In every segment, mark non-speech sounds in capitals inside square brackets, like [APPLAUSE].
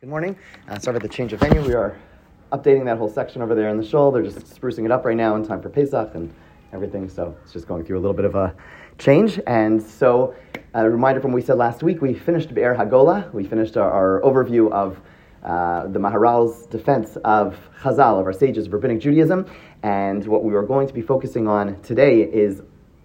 Good morning. Uh, sorry about the change of venue. We are updating that whole section over there in the shul. They're just sprucing it up right now in time for Pesach and everything. So it's just going through a little bit of a change. And so, a reminder from what we said last week, we finished Be'er Hagola. We finished our, our overview of uh, the Maharal's defense of Chazal, of our sages of Rabbinic Judaism. And what we are going to be focusing on today is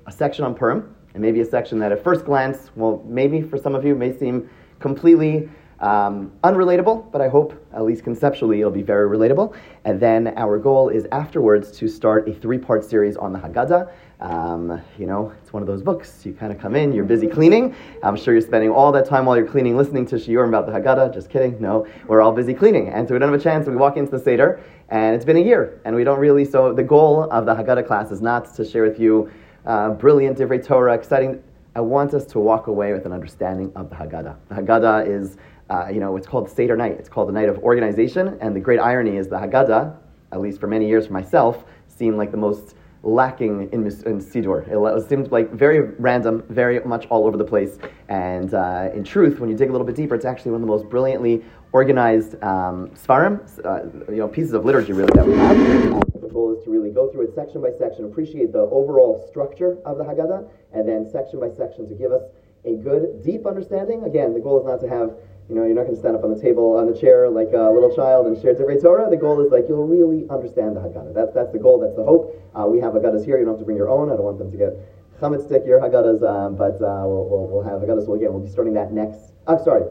a section on Purim, and maybe a section that at first glance, well, maybe for some of you, may seem completely um, unrelatable, but I hope, at least conceptually, it'll be very relatable. And then our goal is afterwards to start a three part series on the Haggadah. Um, you know, it's one of those books. You kind of come in, you're busy cleaning. I'm sure you're spending all that time while you're cleaning listening to Shiurim about the Haggadah. Just kidding. No, we're all busy cleaning. And so we don't have a chance. We walk into the Seder, and it's been a year, and we don't really. So the goal of the Haggadah class is not to share with you uh, brilliant Divrei Torah, exciting. I want us to walk away with an understanding of the Haggadah. The Haggadah is uh, you know, it's called Seder night. It's called the night of organization. And the great irony is the Haggadah, at least for many years for myself, seemed like the most lacking in, in. It seemed like very random, very much all over the place. And uh, in truth, when you dig a little bit deeper, it's actually one of the most brilliantly organized um, svarim, uh, you know, pieces of literature really that we have. Um, the goal is to really go through it section by section, appreciate the overall structure of the Haggadah, and then section by section to give us a good, deep understanding. Again, the goal is not to have you know, you're not going to stand up on the table, on the chair like a little child and share Divrei Torah. The goal is like you'll really understand the Haggadah. That's, that's the goal, that's the hope. Uh, we have Haggadahs here. You don't have to bring your own. I don't want them to get chametzdik your Haggadahs, um, but uh, we'll, we'll, we'll have Haggadahs. Again, we'll be starting that next, oh, sorry,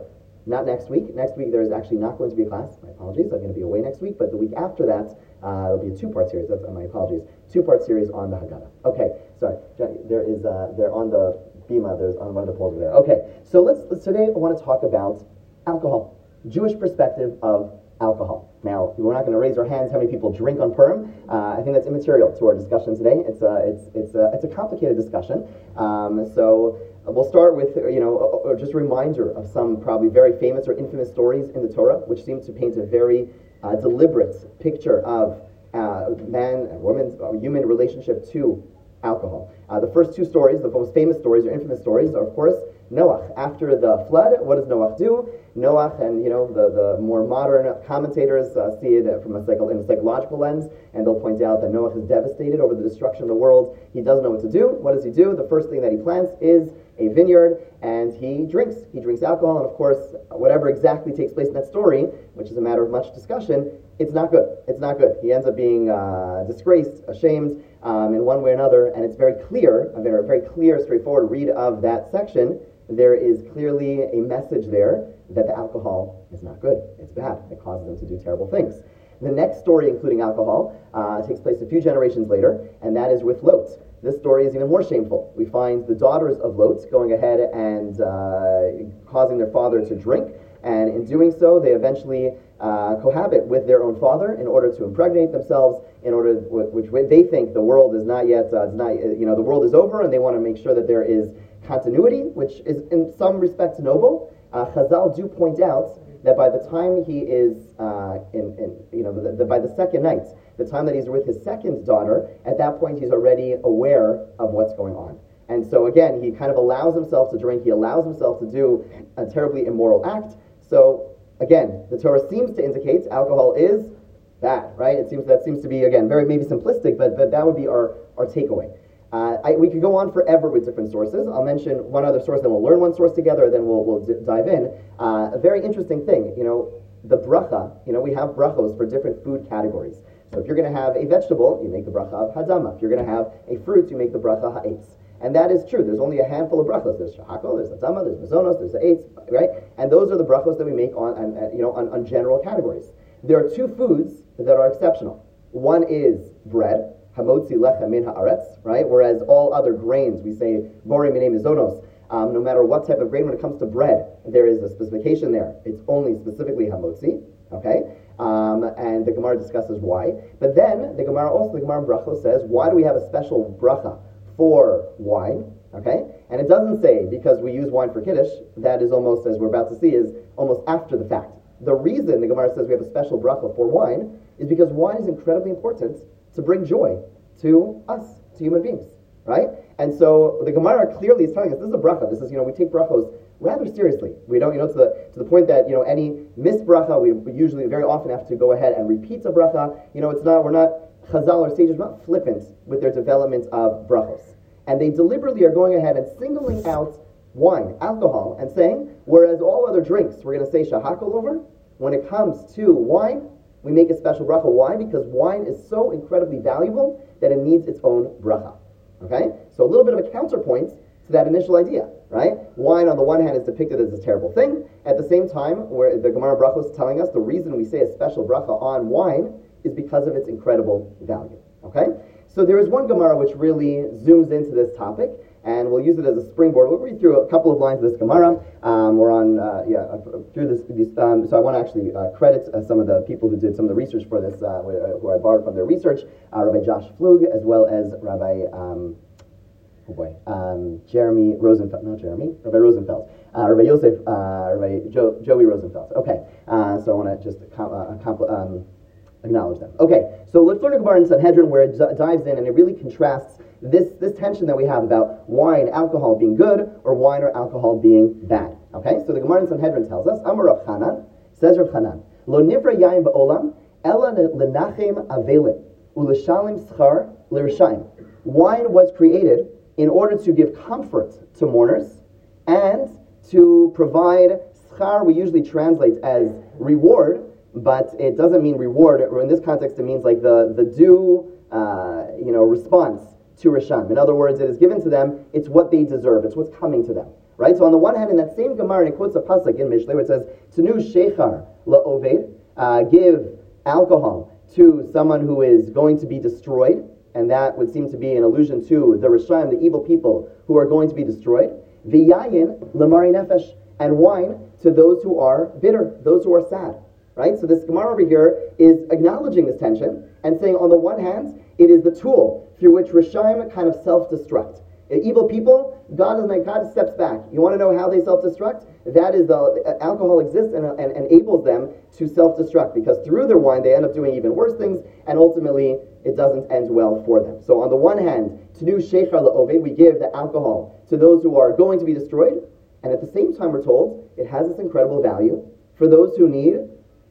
not next week. Next week, there's actually not going to be a class. My apologies. I'm going to be away next week, but the week after that, uh, it'll be a two-part series. That's uh, my apologies. Two-part series on the Haggadah. Okay, sorry. There is, uh, they're on the bima. There's on one of the poles over there. Okay, so let's, let's today I want to talk about alcohol. Jewish perspective of alcohol. Now, we're not going to raise our hands how many people drink on Purim. Uh, I think that's immaterial to our discussion today. It's a, it's, it's a, it's a complicated discussion. Um, so we'll start with, you know, just a reminder of some probably very famous or infamous stories in the Torah, which seem to paint a very uh, deliberate picture of uh, man and woman's uh, human relationship to alcohol. Uh, the first two stories, the most famous stories or infamous stories, are of course Noach. After the flood, what does Noach do? Noach and you know the, the more modern commentators uh, see it from a psycho- a psychological lens, and they'll point out that Noah is devastated over the destruction of the world. He doesn't know what to do. What does he do? The first thing that he plants is a vineyard, and he drinks. He drinks alcohol, and of course, whatever exactly takes place in that story, which is a matter of much discussion, it's not good. It's not good. He ends up being uh, disgraced, ashamed, um, in one way or another, and it's very clear, a very, very clear, straightforward read of that section. There is clearly a message there that the alcohol is not good. It's bad. It causes them to do terrible things. The next story, including alcohol, uh, takes place a few generations later, and that is with Lot. This story is even more shameful. We find the daughters of Lot going ahead and uh, causing their father to drink, and in doing so, they eventually uh, cohabit with their own father in order to impregnate themselves. In order, which they think the world is not yet, uh, not, you know, the world is over, and they want to make sure that there is continuity, which is in some respects noble. Uh, Chazal do point out that by the time he is uh, in, in, you know, the, the, by the second night, the time that he's with his second daughter, at that point he's already aware of what's going on. And so again, he kind of allows himself to drink, he allows himself to do a terribly immoral act. So again, the Torah seems to indicate alcohol is bad, right? It seems that seems to be again very maybe simplistic, but, but that would be our, our takeaway. Uh, I, we could go on forever with different sources. I'll mention one other source, then we'll learn one source together, then we'll, we'll d- dive in. Uh, a very interesting thing, you know, the bracha, you know, we have brachos for different food categories. So if you're going to have a vegetable, you make the bracha of hadama. If you're going to have a fruit, you make the bracha ha'etz. And that is true. There's only a handful of brachos. There's shahako, there's hadama, there's mazonos, there's the eitz, right? And those are the brachos that we make on, on you know, on, on general categories. There are two foods that are exceptional. One is bread, hamotzi lechem min haaretz, right? Whereas all other grains, we say bori mine mizonos. Um, no matter what type of grain, when it comes to bread, there is a specification there. It's only specifically hamotzi, okay? Um, and the Gemara discusses why. But then the Gemara also, the Gemara in Bracha says, why do we have a special bracha for wine? Okay? And it doesn't say because we use wine for Kiddush, that is almost, as we're about to see, is almost after the fact. The reason the Gemara says we have a special bracha for wine is because wine is incredibly important to bring joy to us, to human beings, right? And so the Gemara clearly is telling us this is a bracha. This is, you know, we take brachos rather seriously. We don't, you know, to the, to the point that, you know, any missed bracha, we, we usually very often have to go ahead and repeat the bracha. You know, it's not, we're not, Chazal or sages are not flippant with their development of brachos. And they deliberately are going ahead and singling out wine, alcohol, and saying, whereas all other drinks, we're going to say shahakal over, when it comes to wine, we make a special bracha. Why? Because wine is so incredibly valuable that it needs its own bracha. Okay? So a little bit of a counterpoint to that initial idea, right? Wine, on the one hand, is depicted as a terrible thing. At the same time, where the Gemara Brachos is telling us the reason we say a special bracha on wine is because of its incredible value. Okay? So there is one Gemara which really zooms into this topic, and we'll use it as a springboard. We'll read through a couple of lines of this Gemara. Um, we're on, uh, yeah, uh, through this. Um, so I want to actually uh, credit uh, some of the people who did some of the research for this, uh, who I borrowed from their research, uh, Rabbi Josh Flug, as well as Rabbi. Um, oh boy, um, Jeremy Rosenfeld, not Jeremy, Rabbi Rosenfeld, uh, Rabbi Yosef, uh, Rabbi jo- Joey Rosenfeld. Okay, uh, so I want to just com- compl- um, acknowledge them. Okay, so let's learn a Gemara in Sanhedrin where it dives in and it really contrasts this, this tension that we have about wine, alcohol being good, or wine or alcohol being bad. Okay, so the Gemara in Sanhedrin tells us, Amar Rav Chanan, says Rav Chanan, Lo nivra yayin ba'olam, ela lenachem avelim, u'lishalim schar l'rishayim. Wine was created in order to give comfort to mourners and to provide schar, we usually translate as reward, but it doesn't mean reward. In this context, it means like the, the due uh, you know, response to Risham. In other words, it is given to them, it's what they deserve, it's what's coming to them. Right? So on the one hand, in that same Gemara, it quotes a pasuk in Mishlei where it says, Tenu shechar la'oved, uh, give alcohol to someone who is going to be destroyed, and that would seem to be an allusion to the Rishayim, the evil people who are going to be destroyed. V'yayin lemari nefesh, and wine to those who are bitter, those who are sad. Right? So this Gemara over here is acknowledging this tension and saying, on the one hand, it is the tool through which Rishayim kind of self-destruct. Evil people, God is like God steps back. You want to know how they self-destruct? That is the uh, alcohol exists and, and, enables them to self-destruct because through their wine they end up doing even worse things and ultimately it doesn't end well for them. So on the one hand, to do sheikhar la'oved, we give the alcohol to those who are going to be destroyed, and at the same time we're told it has this incredible value for those who need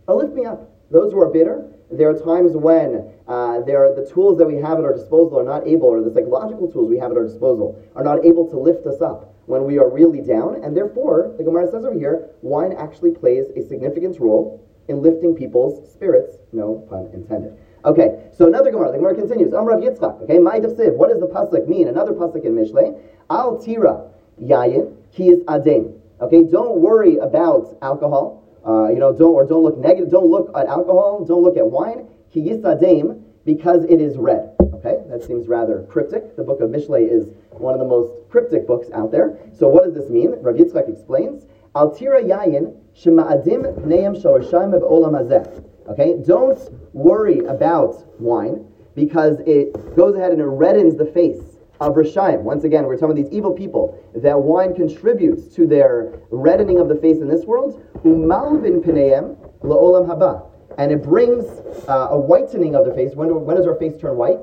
a lift me up. Those who are bitter, there are times when uh, there are the tools that we have at our disposal are not able, or the psychological tools we have at our disposal are not able to lift us up when we are really down, and therefore, the Gemara says over here, wine actually plays a significant role in lifting people's spirits, no pun intended. Okay, so another Gemara, the Gemara continues, Amrav Yitzchak, okay, Ma'id Siv, what does the pasuk mean? Another pasuk in Mishlei, Al Tira Yayin Ki is Adem. Okay, don't worry about alcohol, uh, you know, don't or don't look negative. Don't look at alcohol. Don't look at wine. Ki yisadem because it is red. Okay, that seems rather cryptic. The book of Mishlei is one of the most cryptic books out there. So what does this mean? Rav Yitzchak explains: Al tira yayin shema'adim neim shorashayim olam hazeh. Okay, don't worry about wine because it goes ahead and it reddens the face of Rishayim. Once again, we're talking about these evil people that wine contributes to their reddening of the face in this world. Umalvin pineim la'olam haba. And it brings uh, a whitening of the face. When, do, when does our face turn white?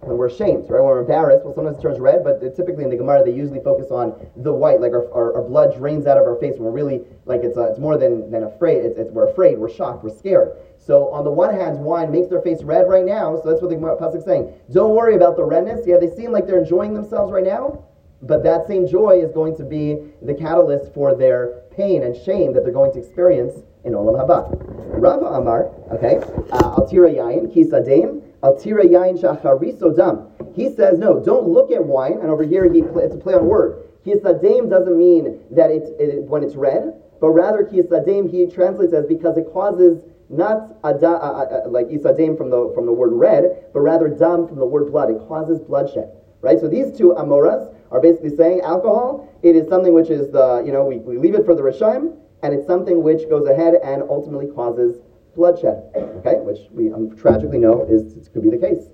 When we're ashamed, right? When we're embarrassed, well, sometimes it turns red, but typically in the Gemara they usually focus on the white, like our, our, our blood drains out of our face. We're really like it's, uh, it's more than, than afraid. It's, it's, we're afraid, we're shocked, we're scared. So on the one hand, wine makes their face red right now, so that's what the pasuk is saying. Don't worry about the redness. Yeah, they seem like they're enjoying themselves right now, but that same joy is going to be the catalyst for their pain and shame that they're going to experience in Olam Haba. Rava Amar, okay, uh, Altira Yain, Kisadem, Altira Yain Shachariso Dam. He says, no, don't look at wine, and over here he, it's a play on word. Kisadem doesn't mean that it's it, when it's red, but rather Kisadem he translates as because it causes not ada, like isadim from the from the word red, but rather dam from the word blood. It causes bloodshed, right? So these two amoras are basically saying alcohol. It is something which is the you know we, we leave it for the rishayim, and it's something which goes ahead and ultimately causes bloodshed. Okay, which we um, tragically know is could be the case.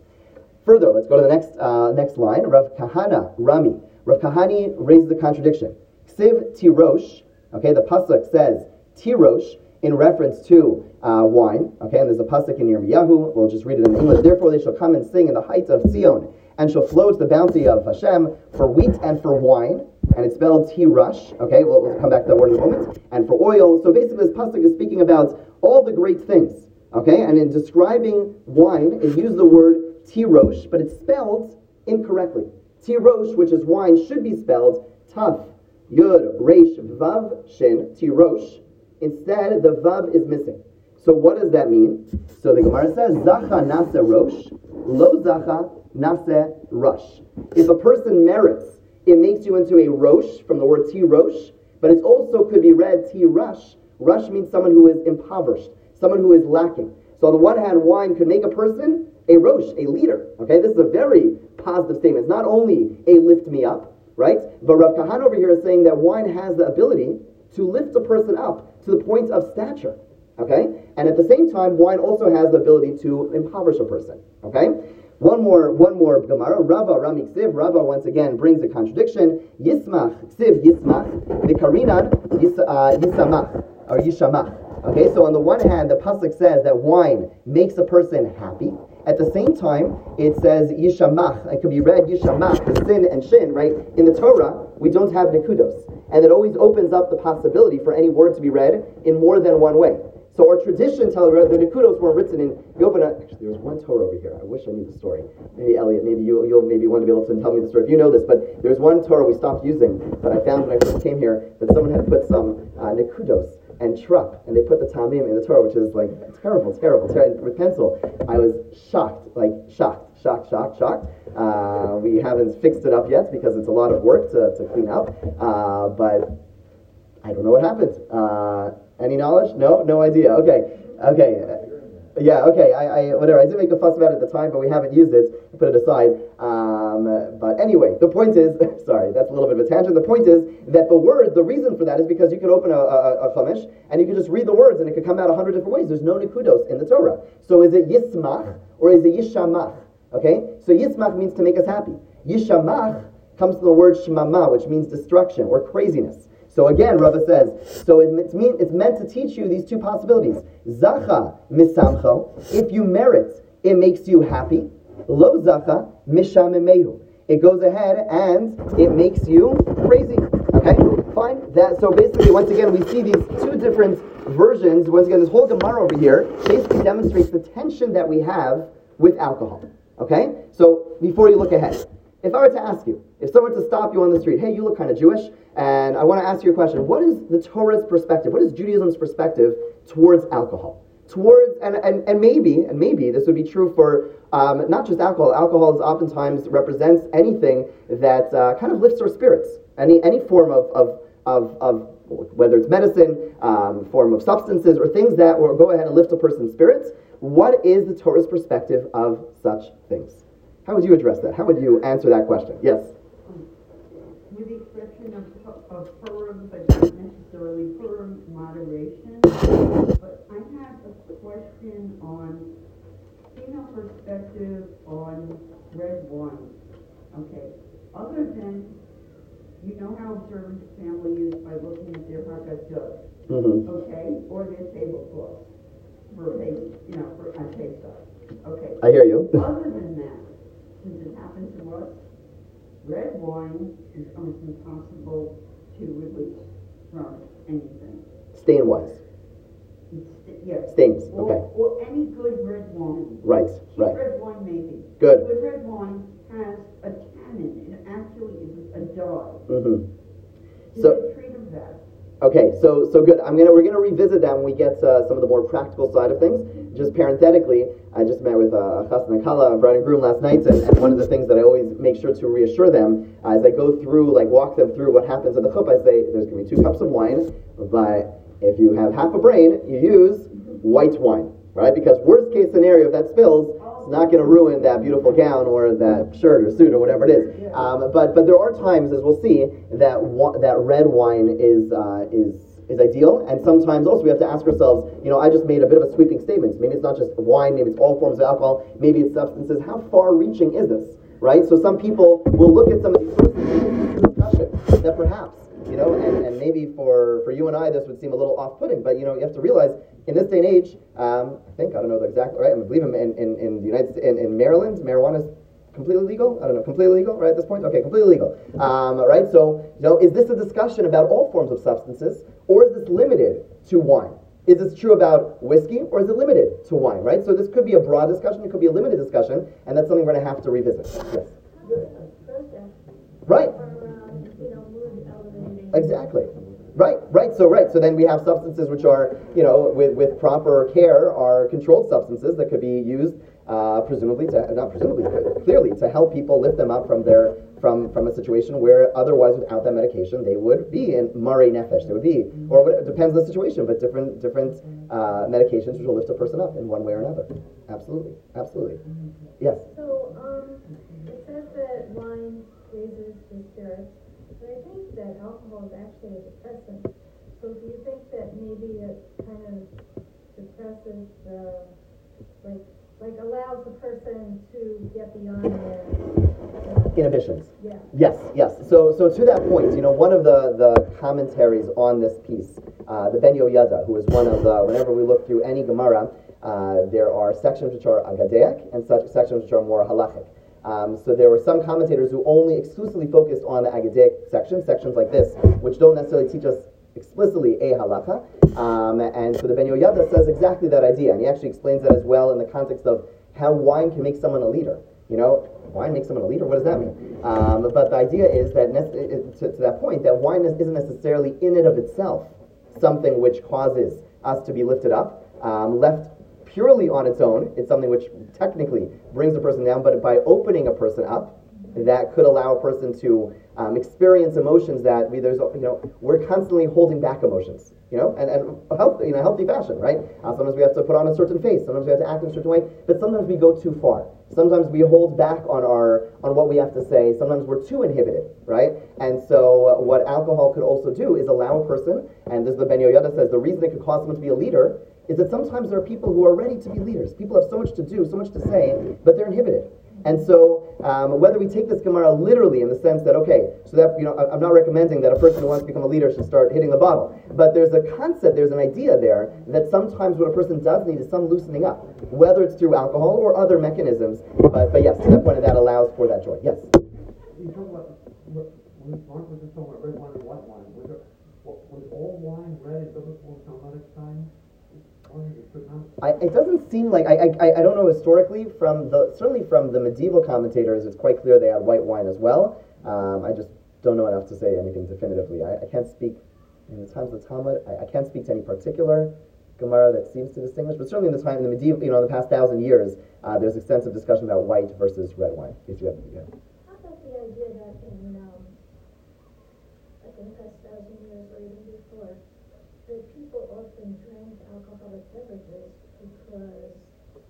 Further, let's go to the next uh, next line. Rav Kahana Rami. Rav Kahana raises the contradiction. Ksiv tirosh. Okay, the pasuk says tirosh in reference to uh, wine. Okay, and there's a pasuk in Yirmiyahu. We'll just read it in English. Therefore, they shall come and sing in the heights of Zion, and shall flow to the bounty of Hashem for wheat and for wine. and it's spelled T-rush. Okay, we'll, we'll come back to that word in a moment. And for oil, so basically this pasuk is speaking about all the great things. Okay, and in describing wine, it used the word T-rosh, but it's spelled incorrectly. T-rosh, which is wine, should be spelled Tav, Yud, Resh, Vav, Shin, T-rosh. Instead, the Vav is missing. So what does that mean? So the Gemara says, Zacha nase rosh, lo zacha nase rush. If a person merits, it makes you into a rosh from the word T rosh, but it also could be read T rush. Rush means someone who is impoverished, someone who is lacking. So on the one hand, wine could make a person a rosh, a leader. Okay, this is a very positive statement. It's not only a lift me up, right? But Rav Kahan over here is saying that wine has the ability to lift a person up to the point of stature. Okay? And at the same time, wine also has the ability to impoverish a person. Okay? One more, one more Gemara. Rava, Rami Ksiv. Rava once again brings a contradiction. Yismach, Ksiv, Yismach. The Karinan, uh, Yisamach, or Yishamach. Okay, so on the one hand, the pasuk says that wine makes a person happy. At the same time, it says Yishamach. It could be read Yishamach, sin and shin, right? In the Torah, we don't have nekudos. And it always opens up the possibility for any word to be read in more than one way. So our tradition tells us the Nikudos were written in. You open a, actually, there was one Torah over here. I wish I knew the story. Maybe Elliot, maybe you, you'll maybe want to be able to tell me the story if you know this. But there's one Torah we stopped using, but I found when I first came here that someone had put some uh, Nikudos and trup, and they put the ta'amim in the Torah, which is like terrible, terrible, terrible with pencil. I was shocked, like shocked, shocked, shocked, shocked. Uh, we haven't fixed it up yet because it's a lot of work to, to clean up, uh, but I don't know what happened. Uh, any knowledge? No, no idea. Okay, okay. Yeah, okay. I, I, whatever. I did make a fuss about it at the time, but we haven't used it. Put it aside. Um, but anyway, the point is, [LAUGHS] sorry, that's a little bit of a tangent. The point is that the word, the reason for that is because you can open a, a, a chumash and you can just read the words and it could come out a hundred different ways. There's no nikudos in the Torah. So is it yismach or is it yishamach? Okay, so yismach means to make us happy. Yishamach comes from the word shmama, which means destruction or craziness. So again, Rava says, so it's, mean, it's meant to teach you these two possibilities. Zacha misamcho, if you merit, it makes you happy. Lo zacha mishamimehu. It goes ahead and it makes you crazy. Okay, fine. That so basically, once again, we see these two different versions. Once again, this whole Gemara over here basically demonstrates the tension that we have with alcohol. Okay, so before you look ahead, if I were to ask you, if someone were to stop you on the street, hey, you look kind of Jewish, and I want to ask you a question. What is the Torah's perspective? What is Judaism's perspective towards alcohol? Towards, and, and, and maybe, and maybe this would be true for um, not just alcohol. Alcohol is oftentimes represents anything that uh, kind of lifts our spirits. Any, any form of, of, of, of whether it's medicine, um, form of substances, or things that will go ahead and lift a person's spirits. What is the Torah's perspective of such things? How would you address that? How would you answer that question? Yes. With the exception of, of Purim, but not necessarily Purim moderation. But I have a question on female perspective on red wine. Okay. Other than you know how observant the family is by looking at their haggis, mm-hmm. okay, or their tablecloth for they, you know, for a taste Okay. I hear you. [LAUGHS] Other than that, since it happened to us, red wine is almost impossible to release from anything. Stain wise. Yes. Stains, or, okay. Or any good red wine. Right, Cheap right. red wine maybe. Good. Good red wine has a tannin. It actually is a dye. Mm-hmm. So, treat of that. Okay, so so good. I'm gonna we're gonna revisit that when we get uh, some of the more practical side of things. Just parenthetically, I just met with uh, Kala, bride and groom, last night, and, and, one of the things that I always make sure to reassure them uh, as I go through, like walk them through what happens at the chuppah, I say there's gonna be two cups of wine, but if you have half a brain, you use white wine, right? Because worst case scenario, if that spills, it's not going to ruin that beautiful gown or that shirt or suit or whatever it is. Um, but but there are times, as we'll see, that wa- that red wine is uh, is is ideal, and sometimes also we have to ask ourselves, you know, I just made a bit of a sweeping statement. Maybe it's not just wine, maybe it's all forms of alcohol, maybe it's substances. How far-reaching is this, right? So some people will look at some of these sources discussion that perhaps you know, and, and maybe for, for you and I, this would seem a little off-putting, but, you know, you have to realize in this day and age, um, I think, I don't know the exact, right, I believe in, in, in the United States, in, in Maryland, marijuana is completely legal? I don't know. Completely legal, right? At this point, okay, completely legal, um, right? So, you know, is this a discussion about all forms of substances, or is this limited to wine? Is this true about whiskey, or is it limited to wine? Right. So this could be a broad discussion. It could be a limited discussion, and that's something we're going to have to revisit. Yes. Right. Exactly. Right, right. So right. So then we have substances which are, you know, with, with proper care, are controlled substances that could be used, uh, presumably to not presumably, clearly to help people lift them up from their from from a situation where otherwise without that medication they would be in mare nefesh. They would be, or it depends on the situation, but different different uh, medications which will lift a person up in one way or another. Absolutely, absolutely. Yes. So um, it says that wine raises the spirits but I think that alcohol is actually a depressant. So do you think that maybe it kind of depresses the, like, like allows the person to get beyond their inhibitions. Yeah. Yes, yes. So, so to that point, you know, one of the, the commentaries on this piece, uh, the Ben Yehoyada, who is one of the, whenever we look through any Gemara, uh, there are sections which are agadeic and such sections which are more halachic. Um, so there were some commentators who only exclusively focused on the Agadeic section, sections like this, which don't necessarily teach us explicitly a halacha. Um, and so the Ben Yehoyada says exactly that idea, and he actually explains that as well in the context of how wine can make someone a leader. You know, wine makes someone a leader. What does that mean? Um, but the idea is that to, to, that point, that wine isn't necessarily in and of itself something which causes us to be lifted up. Um, left purely on its own, it's something which technically brings a person down, but by opening a person up, that could allow a person to um, experience emotions that we, there's, you know, we're constantly holding back emotions, you know, and, and healthy, in a healthy fashion, right? Uh, sometimes we have to put on a certain face, sometimes we have to act in a certain way, but sometimes we go too far. Sometimes we hold back on our on what we have to say. Sometimes we're too inhibited, right? And so, uh, what alcohol could also do is allow a person, and this is the Ben Yehoyada says, the reason it could cause someone to be a leader is that sometimes there are people who are ready to be leaders. People have so much to do, so much to say, but they're inhibited. And so, um, whether we take this Gemara literally in the sense that, okay, so that, you know, I'm not recommending that a person who wants to become a leader should start hitting the bottle. But there's a concept, there's an idea there that sometimes what a person does need is some loosening up, whether it's through alcohol or other mechanisms. But, but yes, to that point, that allows for that joy. Yes? You talk about, aren't we just talking about red wine and white wine? Was, all wine red in biblical Talmudic times? I, it doesn't seem like I, I, I don't know historically from the certainly from the medieval commentators it's quite clear they had white wine as well. Um, I just don't know enough to say anything definitively. I, I can't speak in the times of the Talmud. I, I, can't speak to any particular Gemara that seems to distinguish, but certainly in the time in the medieval, you know, in the past thousand years, uh, there's extensive discussion about white versus red wine. If you have, yeah. How about the idea that in um, think past thousand years or even before that people often drank alcoholic beverages because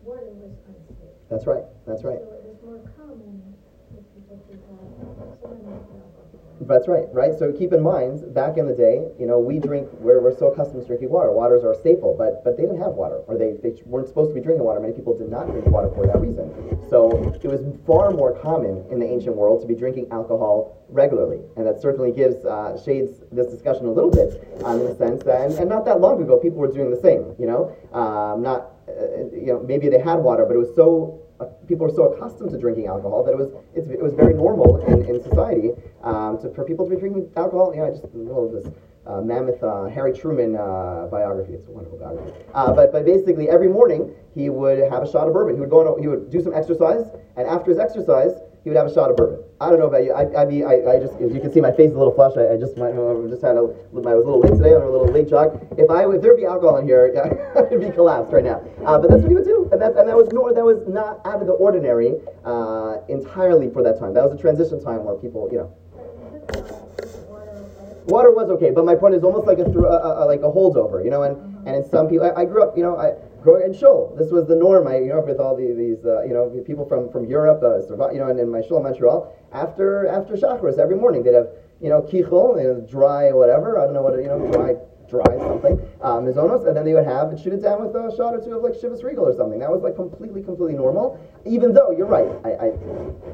water was unsafe. That's right. That's right. So it was more common for people to have. That's right, right? So keep in mind, back in the day, you know, we drink, we're, we're so accustomed to drinking water. Water is our staple, but, but they didn't have water, or they, they weren't supposed to be drinking water. Many people did not drink water for that reason. So it was far more common in the ancient world to be drinking alcohol regularly. And that certainly gives, uh, shades this discussion a little bit um, in the sense that, and, and, not that long ago, people were doing the same, you know? Um, not, uh, you know, maybe they had water, but it was so people are so accustomed to drinking alcohol that it was it was very normal in, in society um, to, for people to be drinking alcohol. Know, I just know this uh, mammoth uh, Harry Truman uh, biography. It's a wonderful biography. Uh, but but basically, every morning he would have a shot of bourbon. He would go on. He would do some exercise, and after his exercise, he would have a shot of bourbon. I don't know about you. I, I mean, I, I just, as you can see, my face is a little flushed. I, I just, my, I just had a, I was a little late today on a little late jog. If I, if there'd be alcohol in here, [LAUGHS] I'd be collapsed right now. Uh, but that's what he would do, and that, and that was no, that was not out of the ordinary uh, entirely for that time. That was a transition time where people, you know. Water was okay, but my point is almost like a, a, a like a holdover, you know. And and in some people, I, I grew up, you know, I growing in shul. This was the norm. I, you know, with all the, these, uh, you know, people from, from Europe, uh, you know, and in my shul in Montreal, after after Shacharis, every morning they'd have, you know, kichel, you know, dry whatever, I don't know what, you know, dry, dry something, um, mizonos, and then they would have and shoot it down with a shot or two of like Chivas Regal or something. That was like completely, completely normal. Even though you're right, I, I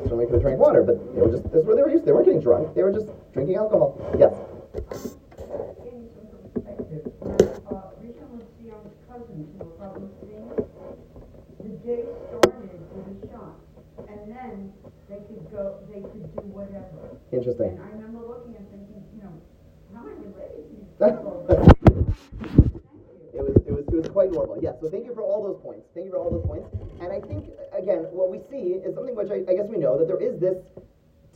certainly could have drank water, but they were just this is what they were used. They weren't getting drunk. They were just drinking alcohol. Yes. Day started with a shot, and then they could go, they could do whatever. Interesting. And I remember looking and thinking, you know, how am I related to these [LAUGHS] people? It was, it was, it was quite normal. Yeah. So thank you for all those points. Thank you for all those points. And I think again, what we see is something which I, I guess we know that there is this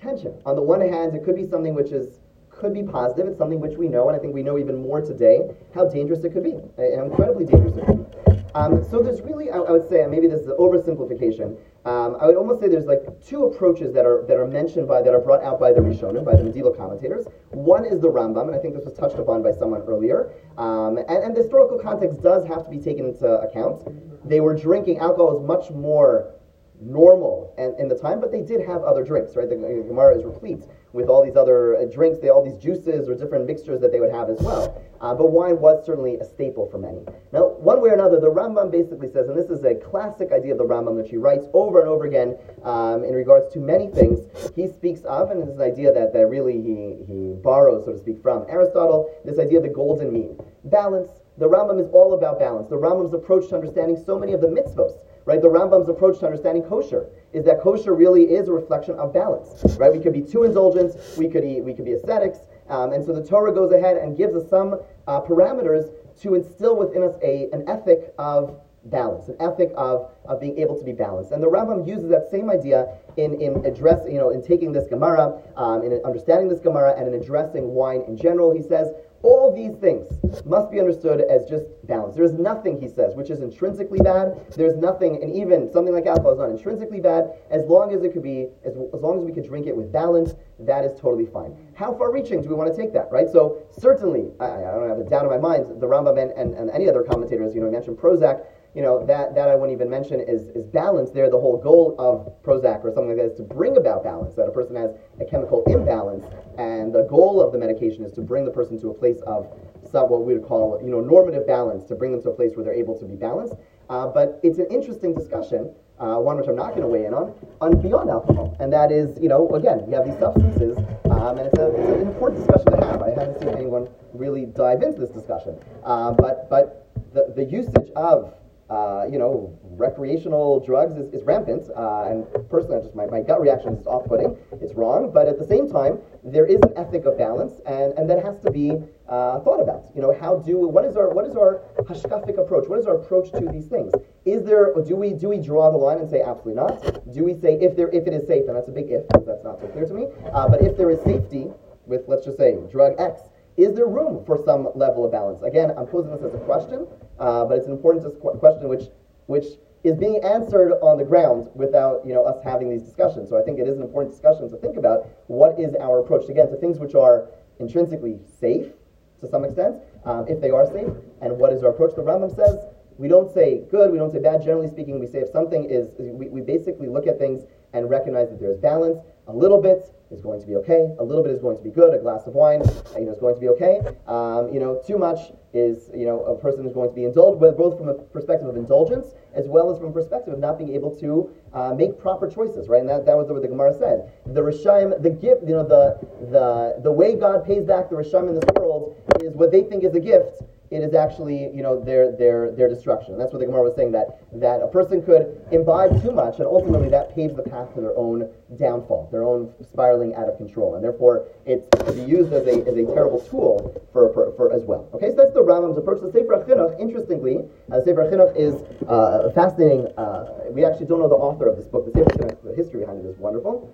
tension. On the one hand, it could be something which is could be positive. It's something which we know, and I think we know even more today how dangerous it could be, uh, incredibly dangerous it could be. Um, so there's really, I, I, would say, maybe this is an oversimplification. Um, I would almost say there's like two approaches that are that are mentioned by that are brought out by the Rishonim, by the medieval commentators. One is the Rambam, and I think this was touched upon by someone earlier. Um, and, and the historical context does have to be taken into account. They were drinking alcohol is much more normal and in the time, but they did have other drinks, right? The Gemara is replete with all these other uh, drinks, they all these juices or different mixtures that they would have as well. Uh, but wine was certainly a staple for many. Now, one way or another, the Rambam basically says, and this is a classic idea of the Rambam that he writes over and over again um, in regards to many things. He speaks of, and this is an idea that, that really he, he borrows, so to speak, from Aristotle, this idea of the golden mean. Balance. The Rambam is all about balance. The Rambam's approach to understanding so many of the mitzvos right? The Rambam's approach to understanding kosher is that kosher really is a reflection of balance, right? We could be too indulgent, we could eat, we could be ascetics, um, and so the Torah goes ahead and gives us some uh, parameters to instill within us a, an ethic of balance, an ethic of, of being able to be balanced. And the Rambam uses that same idea in, in addressing, you know, in taking this Gemara, um, in understanding this Gemara, and in addressing wine in general. He says, all these things must be understood as just balance. There's nothing, he says, which is intrinsically bad. There's nothing, and even something like alcohol is not intrinsically bad, as long as it could be, as, as long as we could drink it with balance, that is totally fine. How far reaching do we want to take that, right? So, certainly, I, I don't have a doubt in my mind, the Rambam and, and, and any other commentators, you know, mentioned Prozac, you know, that, that I wouldn't even mention is, is balance there. The whole goal of Prozac or something like that is to bring about balance, that a person has a chemical imbalance, and the goal of the medication is to bring the person to a place of some, what we would call, you know, normative balance, to bring them to a place where they're able to be balanced. Uh, but it's an interesting discussion, uh, one which I'm not going to weigh in on, on beyond alcohol. And that is, you know, again, you have these substances, um, and it's, a, it's, an important discussion to have. I haven't seen anyone really dive into this discussion. Uh, but but the, the usage of uh, you know, recreational drugs is, is rampant, uh, and personally, just my, my gut reaction is off-putting. It's wrong, but at the same time, there is an ethic of balance, and, and that has to be uh, thought about. You know, how do what is our what is our hashkafic approach? What is our approach to these things? Is there do we do we draw the line and say absolutely not? Do we say if there if it is safe, and that's a big if because that's not so clear to me. Uh, but if there is safety with let's just say drug X, is there room for some level of balance? Again, I'm posing this as a question, uh, but it's an important question which, which is being answered on the ground without you know, us having these discussions. So I think it is an important discussion to think about what is our approach, again, to things which are intrinsically safe to some extent, um, if they are safe, and what is our approach. The Rambam says we don't say good, we don't say bad. Generally speaking, we say if something is, we, we basically look at things and recognize that there's balance. A little bit is going to be okay. A little bit is going to be good. A glass of wine, you know, is going to be okay. Um, you know, too much is, you know, a person is going to be indulged, both from a perspective of indulgence as well as from a perspective of not being able to uh, make proper choices, right? And that, that was what the Gemara said. The Rishaim, the gift, you know, the, the, the way God pays back the Rishaim in this world is what they think is a gift it is actually, you know, their, their, their destruction. And that's what the Gemara was saying, that, that a person could imbibe too much, and ultimately that paves the path to their own downfall, their own spiraling out of control. And therefore, it's to be used as a, as a terrible tool for, for, for as well. Okay, so that's the Rambam's approach. The Sefer Chinuch, interestingly, uh, Sefer Chinuch is uh, fascinating. Uh, we actually don't know the author of this book. The Sefer Chinuch, the history behind it is wonderful.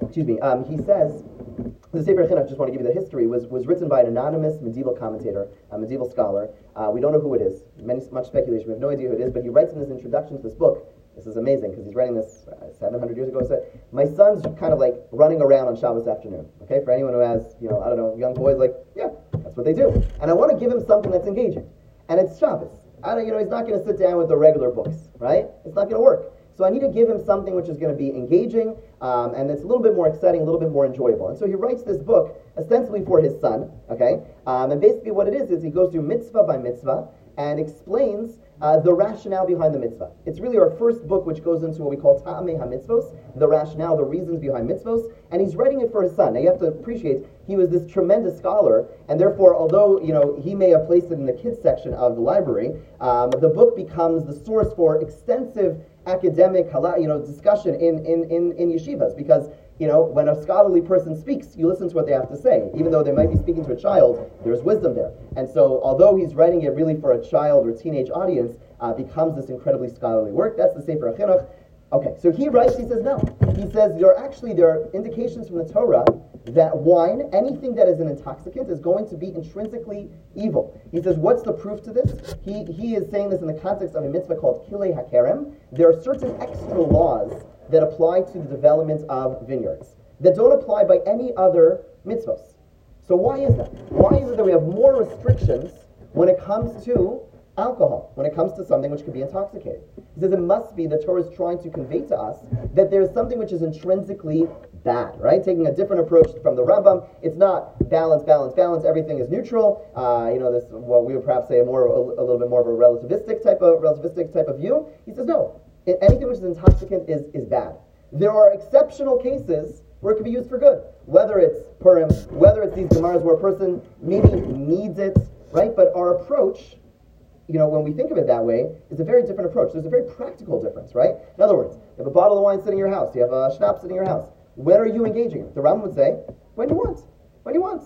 Excuse me. Um, he says the Sefer Chinuch, just want to give you the history, was, was written by an anonymous medieval commentator, a medieval scholar. Uh, we don't know who it is. Many, much speculation. We have no idea who it is, but he writes in his introduction to this book. This is amazing because he's writing this uh, 700 years ago. So my son's kind of like running around on Shabbos afternoon. Okay, for anyone who has, you know, I don't know, young boys, like, yeah, that's what they do. And I want to give him something that's engaging. And it's Shabbos. I don't, you know, he's not going to sit down with the regular books, right? It's not going to work. So I need to give him something which is going to be engaging um, and it's a little bit more exciting, a little bit more enjoyable. And so he writes this book ostensibly for his son, okay? Um, and basically what it is is he goes through mitzvah by mitzvah and explains uh, the rationale behind the mitzvah. It's really our first book which goes into what we call Ta'amei HaMitzvos, the rationale, the reasons behind mitzvos, and he's writing it for his son. Now you have to appreciate he was this tremendous scholar, and therefore, although you know he may have placed it in the kids section of the library, um, the book becomes the source for extensive academic you know, discussion in, in, in, in yeshivas because you know, when a scholarly person speaks, you listen to what they have to say. Even though they might be speaking to a child, there's wisdom there. And so, although he's writing it really for a child or teenage audience, uh, becomes this incredibly scholarly work. That's the Sefer HaChinuch. Okay, so he writes, he says no. He says there are actually, there are indications from the Torah that wine, anything that is an intoxicant, is going to be intrinsically evil. He says, what's the proof to this? He, he is saying this in the context of a mitzvah called Kilei HaKerem. There are certain extra laws that apply to the development of vineyards that don't apply by any other mitzvahs. So why is that? Why is it that we have more restrictions when it comes to alcohol, when it comes to something which could be intoxicating? He says it must be the Torah is trying to convey to us that there's something which is intrinsically bad, right? Taking a different approach from the Rambam. It's not balance, balance, balance. Everything is neutral. Uh, you know, this what we would perhaps say a more a, a little bit more of a relativistic type of relativistic type of view. He says no. Anything which is intoxicant is is bad. There are exceptional cases where it can be used for good. Whether it's Purim, whether it's these Gemaras where a person maybe needs it, right? But our approach, you know, when we think of it that way, is a very different approach. There's a very practical difference, right? In other words, you have a bottle of wine sitting in your house, you have a schnapps sitting in your house. When are you engaging? The Ram would say, when you want. When you want.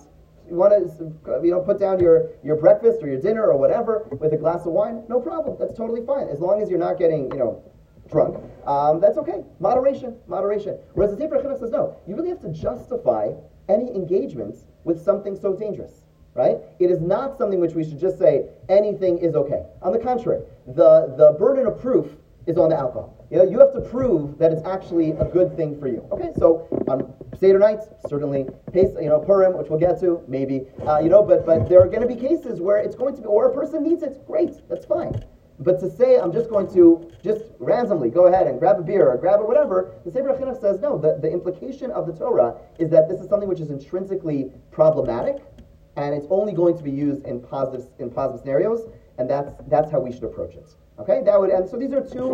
You want to, you know, put down your, your breakfast or your dinner or whatever with a glass of wine, no problem. That's totally fine. As long as you're not getting, you know, drunk, um, that's okay. Moderation, moderation. Whereas the Sefer Chinuch says, no, you really have to justify any engagements with something so dangerous, right? It is not something which we should just say anything is okay. On the contrary, the, the burden of proof is on the alcohol. You you have to prove that it's actually a good thing for you. Okay, so on Seder nights, certainly, you know, Purim, which we'll get to, maybe, uh, you know, but but there are going to be cases where it's going to be, or a person needs it, great, that's fine. But to say I'm just going to just randomly go ahead and grab a beer or grab a whatever, the Sefer Chinuch says no. The, the implication of the Torah is that this is something which is intrinsically problematic, and it's only going to be used in positive in positive scenarios, and that's that's how we should approach it. Okay, that would and so these are two,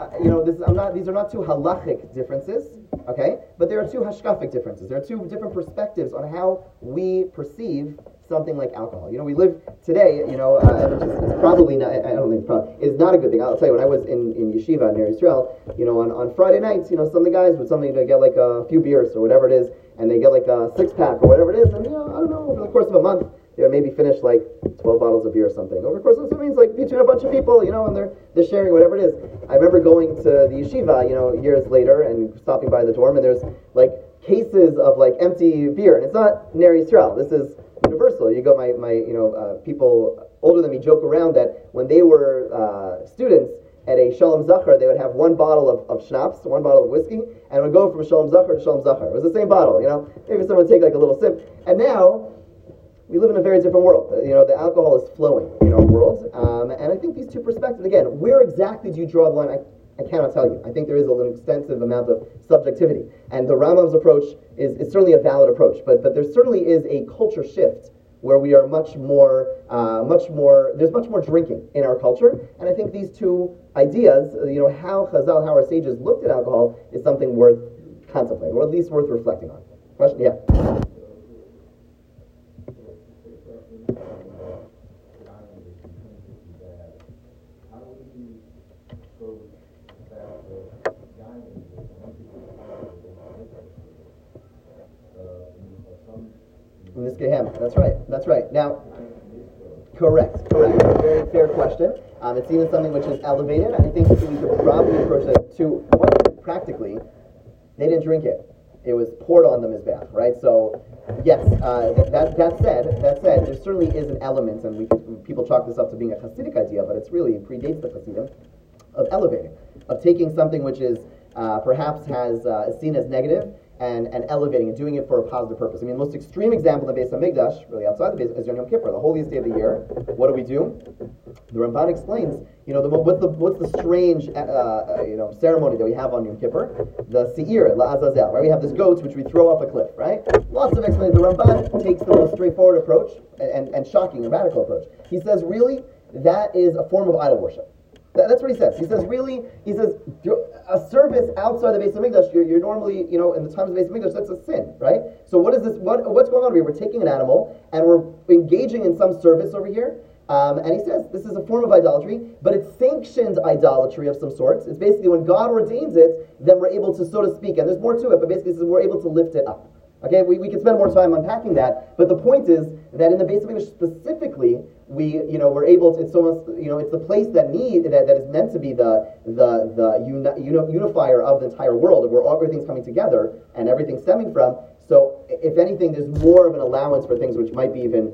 uh, you know, this I'm not these are not two halachic differences. Okay, but there are two hashkafic differences. There are two different perspectives on how we perceive something like alcohol. You know, we live today, you know, uh, it's, probably not, I don't think it's probably, it's not a good thing. I'll tell you, when I was in, in yeshiva in Israel, you know, on, on Friday nights, you know, some of the guys would to get like a few beers or whatever it is, and they get like a six pack or whatever it is, and, you know, I don't know, over the course of a month, you know, maybe finish like 12 bottles of beer or something. Over the course of, so it means like between a bunch of people, you know, and they're, they're sharing whatever it is. I remember going to the yeshiva, you know, years later and stopping by the dorm, and there's like cases of like empty beer, and it's not Ner Yisrael. This is universal. You go, my, my you know, uh, people older than me joke around that when they were uh, students at a Shalom Zachar, they would have one bottle of, of schnapps, one bottle of whiskey, and would go from Shalom Zachar to Shalom Zachar. It was the same bottle, you know. Maybe someone would take like a little sip. And now, we live in a very different world. You know, the alcohol is flowing in our world. Um, and I think these two perspectives, again, where exactly do you draw the line? I, I cannot tell you. I think there is an extensive amount of subjectivity. And the Rambam's approach is, is certainly a valid approach, but, but there certainly is a culture shift where we are much more, uh, much more, there's much more drinking in our culture. And I think these two ideas, you know, how Chazal, how our sages looked at alcohol is something worth contemplating, or at least worth reflecting on. Question? Yeah. Niskahem. That's right. That's right. Now, correct. Correct. Very fair question. Um, it's even something which is elevated. I think we could probably approach that to what practically they didn't drink it. It was poured on them as bath, right? So, yes. Uh, that that said, that said, there certainly is an element, and we people chalk this up to being a Hasidic idea, but it's really predates the Hasidim of elevating, of taking something which is uh, perhaps has uh, seen as negative and, and elevating and doing it for a positive purpose. I mean, the most extreme example in the Beis Hamikdash, really outside the base, is Yom Kippur, the holiest day of the year. What do we do? The Ramban explains, you know, the, what's the what's the strange, uh, uh, you know, ceremony that we have on Yom Kippur? The Seir, La Azazel, right? We have this goat which we throw off a cliff, right? Lots of explanations. The Ramban takes the most straightforward approach and, and, and shocking and radical approach. He says, really, that is a form of idol worship. That, that's what he says. He says, really, he says, a service outside the Beis Hamikdash, you're, you're normally, you know, in the times of the Beis Hamikdash, that's a sin, right? So what is this, what, what's going on here? We're taking an animal and we're engaging in some service over here, Um, and he says this is a form of idolatry, but it's sanctioned idolatry of some sorts. It's basically when God ordains it, then we're able to, so to speak, and there's more to it, but basically we're able to lift it up. Okay, we, we can spend more time unpacking that, but the point is that in the basic English specifically, we, you know, we're able to, it's almost, you know, it's the place that need, that, that is meant to be the, the, the uni, unifier of the entire world, where everything's coming together and everything's stemming from. So, if anything, there's more of an allowance for things which might be even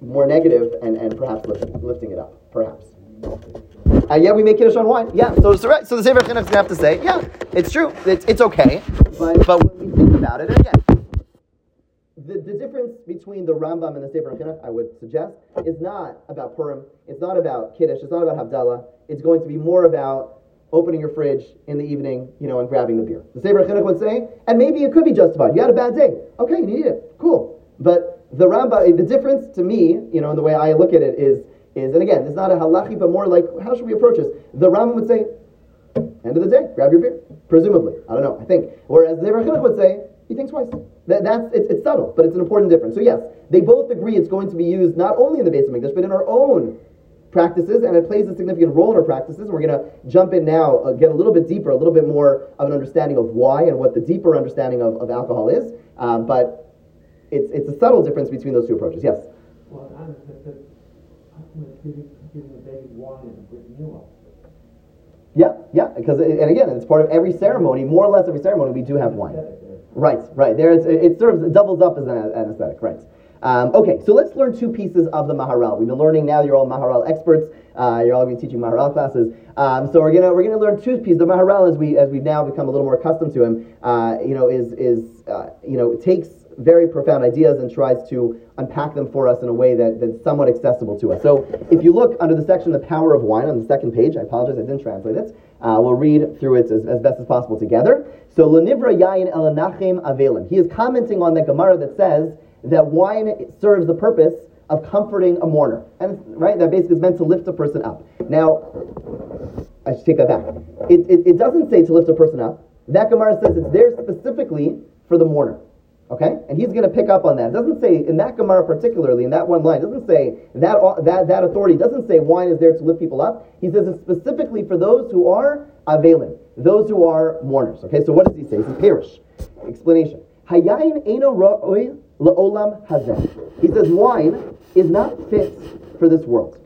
more negative and, and perhaps lift, lifting it up, perhaps. Uh, yeah, we make Kiddush on wine. Yeah, so so, right, so the Sefer Chinuch is going to have to say, yeah, it's true, it's, it's okay, but, but when we think about it, again, the, the difference between the Rambam and the Sefer Chinuch, I would suggest, is not about Purim, it's not about Kiddush, it's not about Havdalah, it's going to be more about opening your fridge in the evening, you know, and grabbing the beer. The Sefer Chinuch would say, and maybe it could be justified. You had a bad day. Okay, you need it. Cool. But the Rambam, the difference to me, you know, in the way I look at it is, is and again, it's not a halachi, but more like, how should we approach this? The Rambam would say, end of the day, grab your beer. Presumably. I don't know, I think. Whereas the Sefer Chinuch would say, he thinks twice. That, that's, it's, it's subtle, but it's an important difference. So yes, they both agree it's going to be used not only in the base of English, but in our own practices, and it plays a significant role in our practices. And we're going to jump in now, uh, get a little bit deeper, a little bit more of an understanding of why and what the deeper understanding of, of alcohol is. Um, but it's, it's a subtle difference between those two approaches. Yes? Well, I'm just, giving, giving a baby wine and a big meal Yeah, yeah, because, and again, it's part of every ceremony, more or less every ceremony, we do have wine. Right, right. There, it serves, it doubles up as an anesthetic, right. Um, okay, so let's learn two pieces of the Maharal. We've been learning now. You're all Maharal experts. Uh, you're all going to be teaching Maharal classes. Um, so we're gonna we're gonna learn two pieces. The Maharal, as we as we've now become a little more accustomed to him, uh, you know, is is uh, you know takes very profound ideas and tries to unpack them for us in a way that, that's somewhat accessible to us. So if you look under the section "The Power of Wine" on the second page, I apologize I didn't translate it. Uh, we'll read through it as, as best as possible together. So Lenivra Yain Elanachem Avelim. He is commenting on the Gemara that says that wine serves the purpose of comforting a mourner. And right, that basically is meant to lift a person up. Now, I should take that back. It, it, it doesn't say to lift a person up. That Gemara says it's there specifically for the mourner. Okay? And he's going to pick up on that. It doesn't say, in that Gemara particularly, in that one line, doesn't say, that, that, that authority doesn't say wine is there to lift people up. He says it's specifically for those who are avelim, those who are mourners. Okay, so what does he say? He says, perush. Explanation. Hayayin eno ra'oi la'olam hazeh. He says wine is not fit for this world.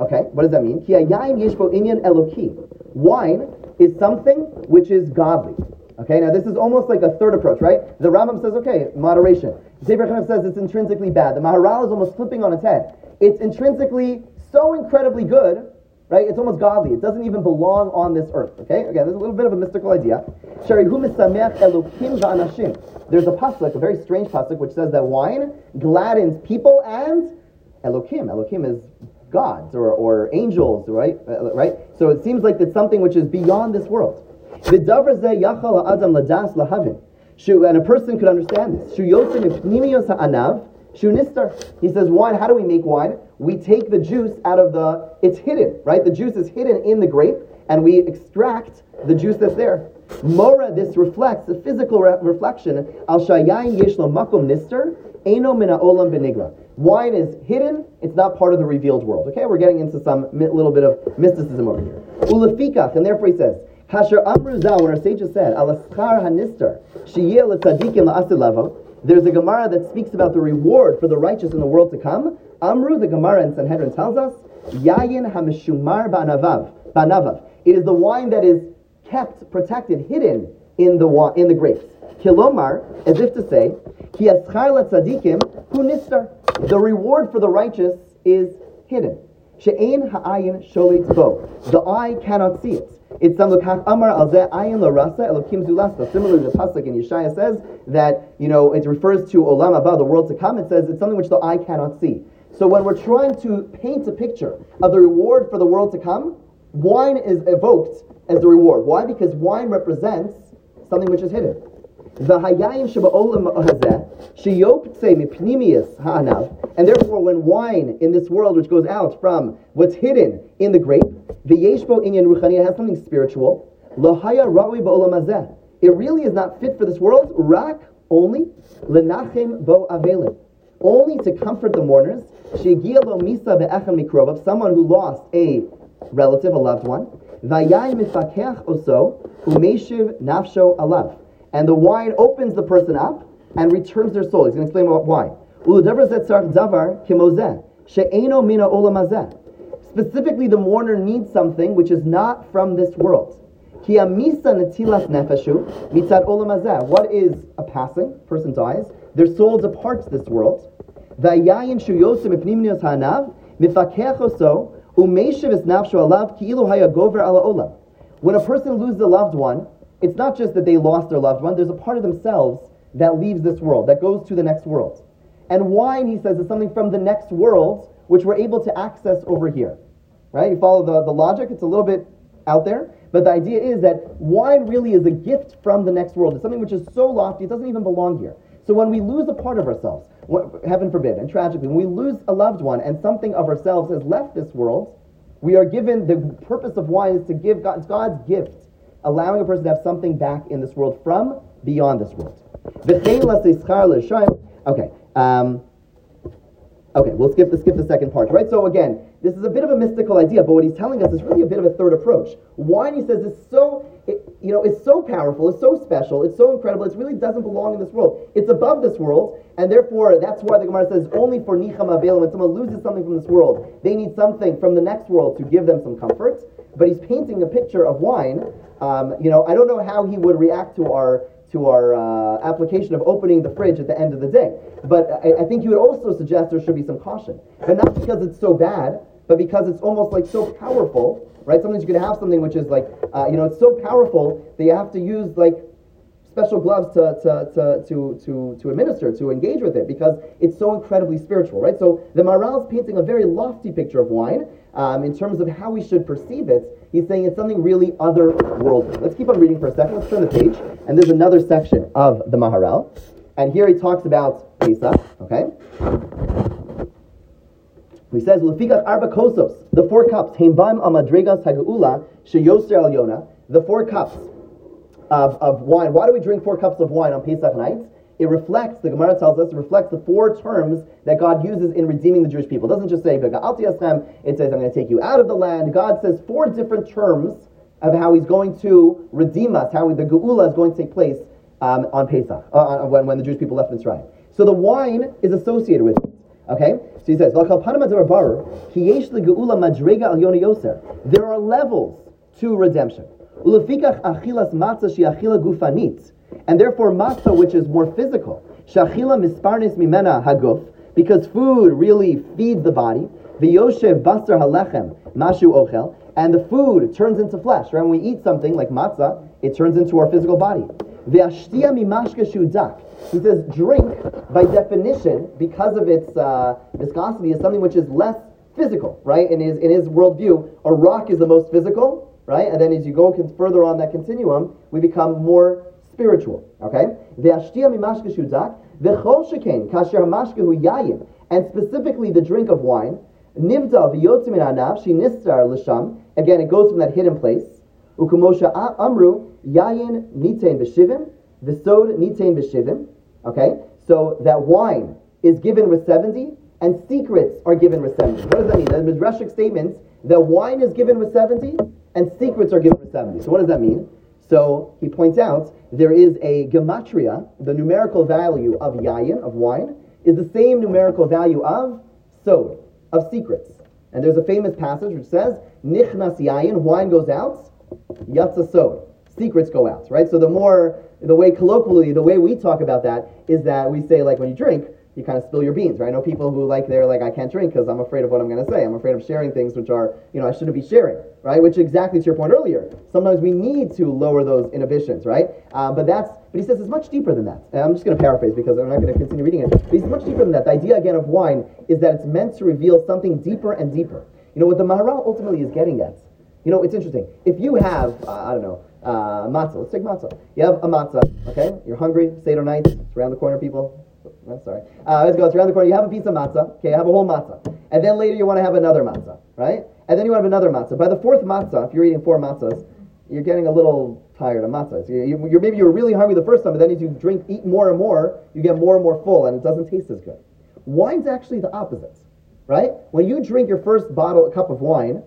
Okay, what does that mean? Ki hayayin yeshbo inyan eloki. Wine is something which is godly. Okay, now this is almost like a third approach, right? The Rambam says, okay, moderation. The Sefer Chaim says it's intrinsically bad. The Maharal is almost flipping on its head. It's intrinsically so incredibly good, right? It's almost godly. It doesn't even belong on this earth. Okay, again, there's a little bit of a mystical idea. There's a pasuk, a very strange pasuk, which says that wine gladdens people and Elokim. Elokim is gods or, or angels, right? Uh, right? So it seems like it's something which is beyond this world. And a person could understand this. He says, wine, how do we make wine? We take the juice out of the, it's hidden, right? The juice is hidden in the grape, and we extract the juice that's there. Mora, this reflects, the physical re- reflection, al shayayin yeshlo makom nister, eno mina olam benigra. Wine is hidden, it's not part of the revealed world. Okay, we're getting into some mi- little bit of mysticism over here. Ulafikach, and therefore he says, Hasher Amru Zal, when our sages said, Alaschar Hanister, there's a Gemara that speaks about the reward for the righteous in the world to come. Amru, the Gemara in Sanhedrin tells us, Yayin HaMeshumar Ba'navav. Ba'navav. It is the wine that is kept, protected, hidden in the in the grapes. Kilomar, as if to say, Ki Aschar L'Tzadikim Hu Nistar. The reward for the righteous is hidden. She'ein ha'ayin sholit bo. The eye cannot see it. It's some amar al ayin larasa elokim zulasta. Similarly, the pasuk in Yeshaya says that you know it refers to olam haba, the world to come. It says it's something which the eye cannot see. So when we're trying to paint a picture of the reward for the world to come, wine is evoked as the reward. Why? Because wine represents something which is hidden. And therefore, when wine in this world, which goes out from what's hidden in the grape, v'yeshbo inyan ruchani, has something spiritual. Lohaya ra'ui ba'olam It really is not fit for this world. Rak only lenachem bo avelin, only to comfort the mourners. Shegiya lo misa be'echan mikrovav, someone who lost a relative, a loved one. Vayayin mifakech oso umeshiv nafsho alav. And the wine opens the person up and returns their soul. He's going to explain why. Specifically, the mourner needs something which is not from this world. What is a passing? Person dies. Their soul departs this world. When a person loses a loved one, it's not just that they lost their loved one. There's a part of themselves that leaves this world, that goes to the next world. And wine, he says, is something from the next world which we're able to access over here. Right? You follow the, the logic? It's a little bit out there. But the idea is that wine really is a gift from the next world. It's something which is so lofty, it doesn't even belong here. So when we lose a part of ourselves, heaven forbid, and tragically, when we lose a loved one and something of ourselves has left this world, we are given the purpose of wine is to give God, God's gift, allowing a person to have something back in this world from beyond this world. Okay. Um, okay, we'll skip the skip the second part, right? So again, this is a bit of a mystical idea, but what he's telling us is really a bit of a third approach. Wine, he says, is so it, you know, it's so powerful, it's so special, it's so incredible, it really doesn't belong in this world. It's above this world, and therefore that's why the Gemara says only for nicham avel, when someone loses something from this world, they need something from the next world to give them some comfort. But he's painting a picture of wine. Um, you know, I don't know how he would react to our to our uh, application of opening the fridge at the end of the day. But I, I, think you would also suggest there should be some caution. But not because it's so bad, but because it's almost like so powerful, right? Sometimes you can have something which is like, uh, you know, it's so powerful that you have to use like special gloves to, to, to, to, to, administer, to engage with it, because it's so incredibly spiritual, right? So the Maharal is painting a very lofty picture of wine um, in terms of how we should perceive it. He's saying it's something really otherworldly. Let's keep on reading for a second. Let's turn the page. And there's another section of the Maharal. And here he talks about Pesach, okay? He says, "Lefikach arba kosos, the four cups, heimbaim amadregas hagula sheyoser al yona, the four cups of, of wine. Why do we drink four cups of wine on Pesach night? It reflects, the Gemara tells us, it reflects the four terms that God uses in redeeming the Jewish people. It doesn't just say, it says, I'm going to take you out of the land. God says four different terms of how he's going to redeem us, how the Geula is going to take place um, on Pesach, uh, when, when the Jewish people left Mitzrayim. So the wine is associated with it. Okay? So he says, There are levels to redemption. And therefore matzah, which is more physical, shachila misparnis mimena haguf, because food really feeds the body, v'yoshev basar halechem mashu ochel, and the food turns into flesh. Right? When we eat something like matzah, it turns into our physical body. V'ashtia mimashka shudak. He says drink, by definition, because of its uh, viscosity, is something which is less physical, right? In his in his worldview, a rock is the most physical, right? And then as you go further on that continuum, we become more spiritual. Okay? And specifically the drink of wine. Nivda v'yotzim anav she nistar l'sham. Again, it goes from that hidden place. Ukumosha amru yayin nitain b'shivim v'sod nitain b'shivim. Okay, so that wine is given with seventy and secrets are given with seventy. What does that mean? The midrashic statements that wine is given with seventy and secrets are given with seventy. So what does that mean? So he points out there is a gematria, the numerical value of yayin, of wine, is the same numerical value of sod, of secrets. And there's a famous passage which says, nichnas yayin, wine goes out, yatsa sod, secrets go out, right? So the more, the way colloquially, the way we talk about that is that we say, like when you drink, you kind of spill your beans, right? I know people who like they're like I can't drink because I'm afraid of what I'm going to say. I'm afraid of sharing things which are you know I shouldn't be sharing, right? Which exactly to your point earlier. Sometimes we need to lower those inhibitions, right? Uh, but that's but he says it's much deeper than that. And I'm just going to paraphrase because I'm not going to continue reading it. But he's much deeper than that. The idea again of wine is that it's meant to reveal something deeper and deeper. You know what the Maharal ultimately is getting at. You know it's interesting. If you have uh, I don't know uh, matzah, let's take matzah. You have a matzah, okay? You're hungry. Seder night. It's around the corner, people I'm sorry. Uh, let's go. It's around the corner. You have a piece of matzah. Okay, you have a whole matzah. And then later you want to have another matzah, right? And then you want to have another matzah. By the fourth matzah, if you're eating four matzahs, you're getting a little tired of matzahs. You, you, you're, maybe you were really hungry the first time, but then as you drink, eat more and more, you get more and more full, and it doesn't taste as good. wine's actually the opposite, right? When you drink your first bottle, cup of wine,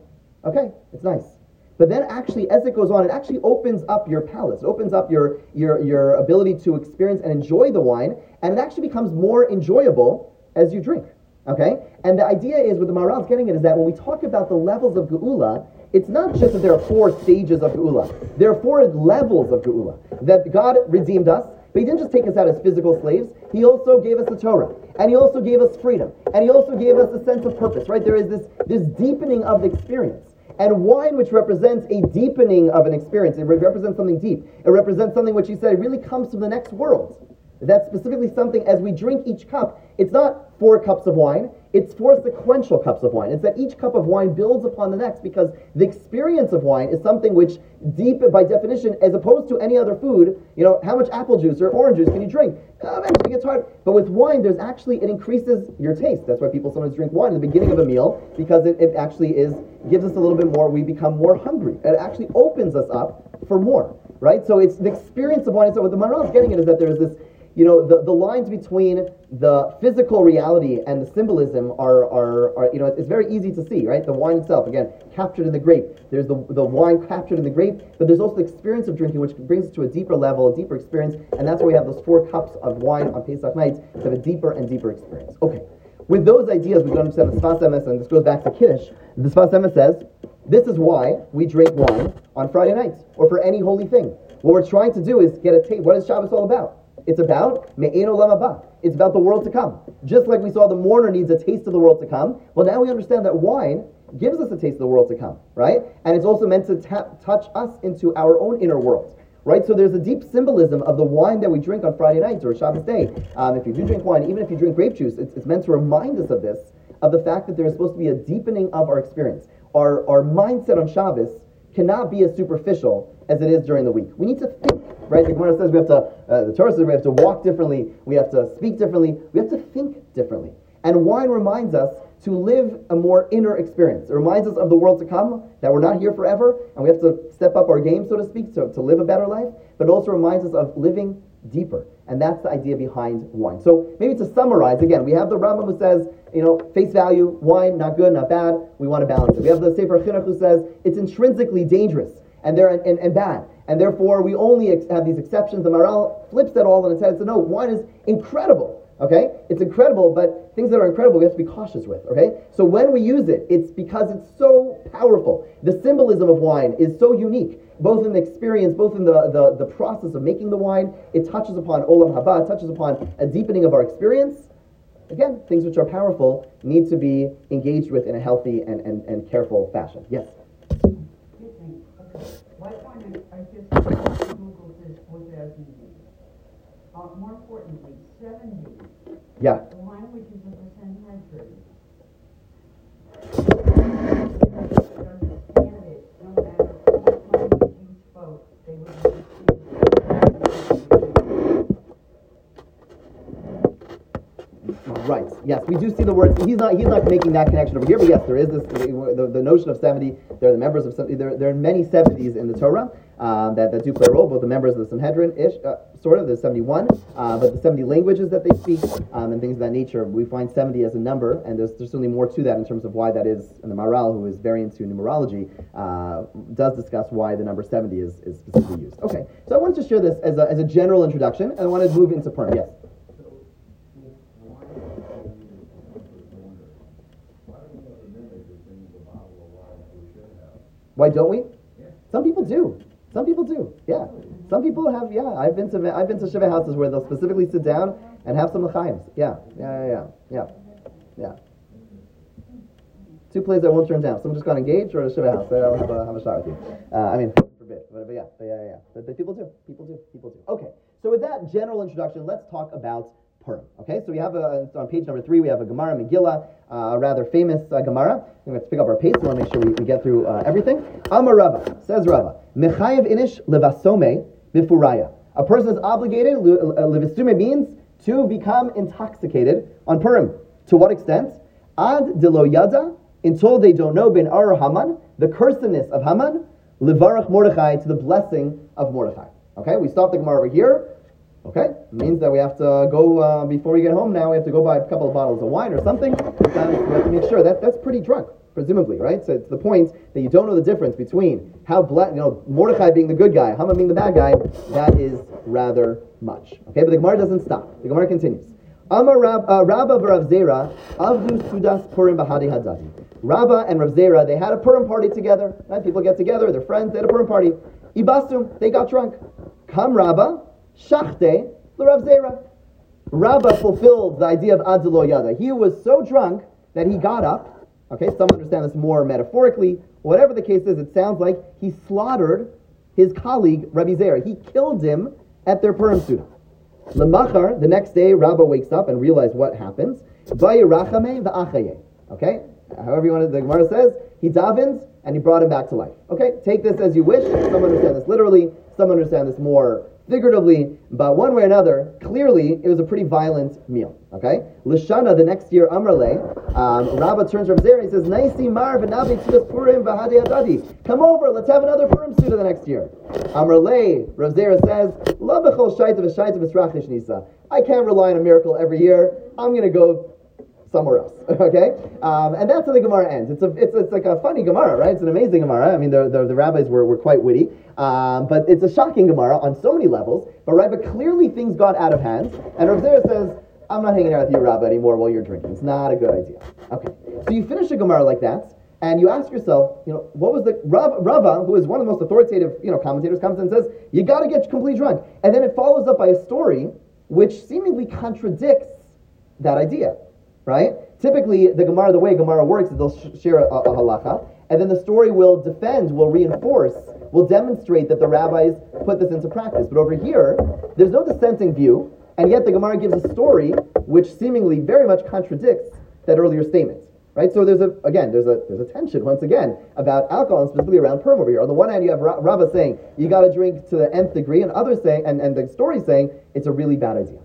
okay, it's nice. But then actually, as it goes on, it actually opens up your palate. It opens up your, your, your ability to experience and enjoy the wine, and it actually becomes more enjoyable as you drink. Okay? And the idea is, what the Maharal is getting at, is that when we talk about the levels of Geula, it's not just that there are four stages of Geula. There are four levels of Geula. That God redeemed us, but He didn't just take us out as physical slaves. He also gave us the Torah. And He also gave us freedom. And He also gave us a sense of purpose, right? There is this, this deepening of the experience. And wine, which represents a deepening of an experience, it represents something deep. It represents something which he said really comes from the next world. That's specifically something as we drink each cup, it's not four cups of wine, it's four sequential cups of wine. It's that each cup of wine builds upon the next because the experience of wine is something which, deep by definition, as opposed to any other food, you know, how much apple juice or orange juice can you drink? Uh, eventually it gets hard. But with wine, there's actually, it increases your taste. That's why people sometimes drink wine at the beginning of a meal because it, it actually is, gives us a little bit more, we become more hungry. It actually opens us up for more, right? So it's the experience of wine. So what the Maharal is getting at is that there's this you know, the, the lines between the physical reality and the symbolism are, are, are, you know, it's very easy to see, right? The wine itself, again, captured in the grape. There's the, the wine captured in the grape, but there's also the experience of drinking, which brings us to a deeper level, a deeper experience, and that's why we have those four cups of wine on Pesach nights to have a deeper and deeper experience. Okay. With those ideas, we don't understand the Sfas Emes, and this goes back to Kiddush. The Sfas Emes says, this is why we drink wine on Friday nights, or for any holy thing. What we're trying to do is get a taste. What is Shabbos all about? It's about me'ein olam haba. It's about the world to come. Just like we saw the mourner needs a taste of the world to come. Well, now we understand that wine gives us a taste of the world to come, right? And it's also meant to tap, touch us into our own inner world, right? So there's a deep symbolism of the wine that we drink on Friday nights or Shabbos day. Um, if you do drink wine, even if you drink grape juice, it's, it's meant to remind us of this, of the fact that there is supposed to be a deepening of our experience. Our, our mindset on Shabbos cannot be as superficial as it is during the week. We need to think, right? The Gemara says we have to, uh, the Torah says we have to walk differently, we have to speak differently, we have to think differently. And wine reminds us to live a more inner experience. It reminds us of the world to come, that we're not here forever, and we have to step up our game, so to speak, to, to live a better life, but it also reminds us of living deeper. And that's the idea behind wine. So maybe to summarize, again, we have the Rambam who says, you know, face value, wine, not good, not bad, we want to balance it. We have the Sefer Chinuch who says it's intrinsically dangerous and they're and, and bad. And therefore, we only ex- have these exceptions. The Maharal flips that all on its head and says, no, wine is incredible. Okay? It's incredible, but things that are incredible we have to be cautious with. Okay? So when we use it, it's because it's so powerful. The symbolism of wine is so unique, both in the experience, both in the, the, the process of making the wine. It touches upon olam haba, it touches upon a deepening of our experience. Again, things which are powerful need to be engaged with in a healthy and, and, and careful fashion. Yes? Why just Googled this four thousand years. Uh, more importantly, seventy, Yeah. the language is of the Sanhedrin. Understand it, no matter what language you spoke, they would understand. Right. Yes, we do see the words. He's not. He's not making that connection over here. But yes, there is this. The, the notion of seventy. There are the members of. 70, there, there are many seventies in the Torah um, that, that do play a role. Both the members of the Sanhedrin, ish, uh, sort of. There's seventy-one, uh, but the seventy languages that they speak um, and things of that nature. We find seventy as a number, and there's, there's certainly more to that in terms of why that is. And the Maharal, who is very into numerology, uh, does discuss why the number seventy is, is specifically used. Okay, so I wanted to share this as a, as a general introduction, and I wanted to move into Purim. Yes. Why don't we? Some people do. Some people do. Yeah. Some people have. Yeah. I've been to I've been to shiva houses where they'll specifically sit down and have some l'chaims. Yeah. Yeah. Yeah. Yeah. Yeah. Two plays I won't turn down. Someone just got engaged or a shiva house. I'll have a, have a shot with you. Uh, I mean, forbid. But, but yeah. But yeah. Yeah. But, but people do. People do. People do. Okay. So with that general introduction, let's talk about Purim. Okay, so we have a, so on page number three, we have a Gemara Megillah, uh, a rather famous uh, Gemara. We have to pick up our pace. We want to make sure we, we get through uh, everything. Amar Rava, says Rava, Mechayev inish levasome bifuraya. A person is obligated, levasume means to become intoxicated on Purim. To what extent? Ad de yada, until they don't know ben ar Haman, the cursedness of Haman, levarach Mordechai, to the blessing of Mordechai. Okay, we stop the Gemara over here. Okay, means that we have to go uh, before we get home. Now we have to go buy a couple of bottles of wine or something. We have to make sure that that's pretty drunk, presumably, right? So it's the point that you don't know the difference between how black, you know, Mordechai being the good guy, Haman being the bad guy. That is rather much. Okay, but the Gemara doesn't stop. The Gemara continues. Amar uh, Rabba Rav Zera, Avdu Sudas Purim Bahadi Hadadi. Rabba and Rav Zera, they had a Purim party together. Right? People get together, they're friends, they had a Purim party. Ibasum, they got drunk. Come Rabba, Shachte, the Rav Zera. Rabba fulfilled the idea of Adzulo Yada. He was so drunk that he got up. Okay, some understand this more metaphorically. Whatever the case is, it sounds like he slaughtered his colleague, Rabbi Zera. He killed him at their Purim Suda. Lemachar, the next day, Rabba wakes up and realizes what happens. Okay? However you want it, the Gemara says, he davens and he brought him back to life. Okay? Take this as you wish. Some understand this literally, some understand this more figuratively, but one way or another, clearly it was a pretty violent meal. Okay? Lishana, the next year, Amrle, um, Rabba turns from there and he says, Naisi mar tzudas purim v'hadi adadi. Come over, let's have another purim suda the next year. Amrle, Rav Zera says, La b'chol shaita v'shaita nisa. I can't rely on a miracle every year. I'm going to go somewhere else. [LAUGHS] Okay, um, and that's how the Gemara ends. It's a, it's, it's like a funny Gemara, right? It's an amazing Gemara. I mean, the, the, the rabbis were, were quite witty, um, but it's a shocking Gemara on so many levels. But right, but clearly things got out of hand, and Rav Zera says, "I'm not hanging out with you, Rabba, anymore while you're drinking. It's not a good idea." Okay, so you finish a Gemara like that. And you ask yourself, you know, what was the Rav, Rava, who is one of the most authoritative, you know, commentators, comes and says, you got to get completely drunk, and then it follows up by a story which seemingly contradicts that idea, right? Typically, the Gemara, the way Gemara works is they'll sh- share a, a, halacha, and then the story will defend, will reinforce, will demonstrate that the rabbis put this into practice. But over here, there's no dissenting view, and yet the Gemara gives a story which seemingly very much contradicts that earlier statement. Right? So there's a again, there's a there's a tension once again about alcohol and specifically around Purim over here. On the one hand, you have Ra- Rava saying you got to drink to the nth degree, and others saying, and, and the story saying it's a really bad idea.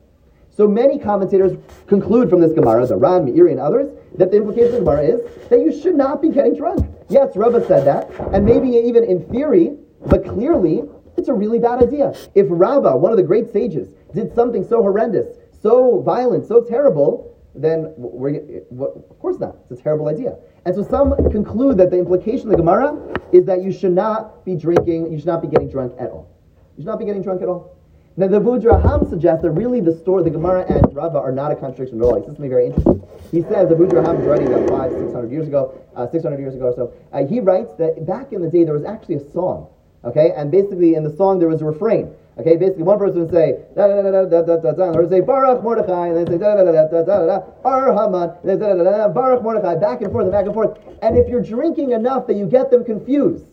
So many commentators conclude from this Gemara, the Ran, Meiri, and others, that the implication of the Gemara is that you should not be getting drunk. Yes, Rava said that, and maybe even in theory, but clearly, it's a really bad idea. If Rava, one of the great sages, did something so horrendous, so violent, so terrible, then we're, of course not. It's a terrible idea. And so some conclude that the implication of the Gemara is that you should not be drinking, you should not be getting drunk at all. You should not be getting drunk at all. Now the Vudraham suggests that really the story, the Gemara and Rava are not a contradiction at all. He says something very interesting. He says the Vudraham is writing about five, six hundred years ago, uh, six hundred years ago or so. Uh, he writes that back in the day there was actually a song, okay, and basically in the song there was a refrain. Okay, basically one person would say da da da da da da da da, say Baruch Mordechai, and then say da da da da da da da, Ar Haman, da da da da, Baruch Mordechai, back and forth and back and forth. And if you're drinking enough that you get them confused,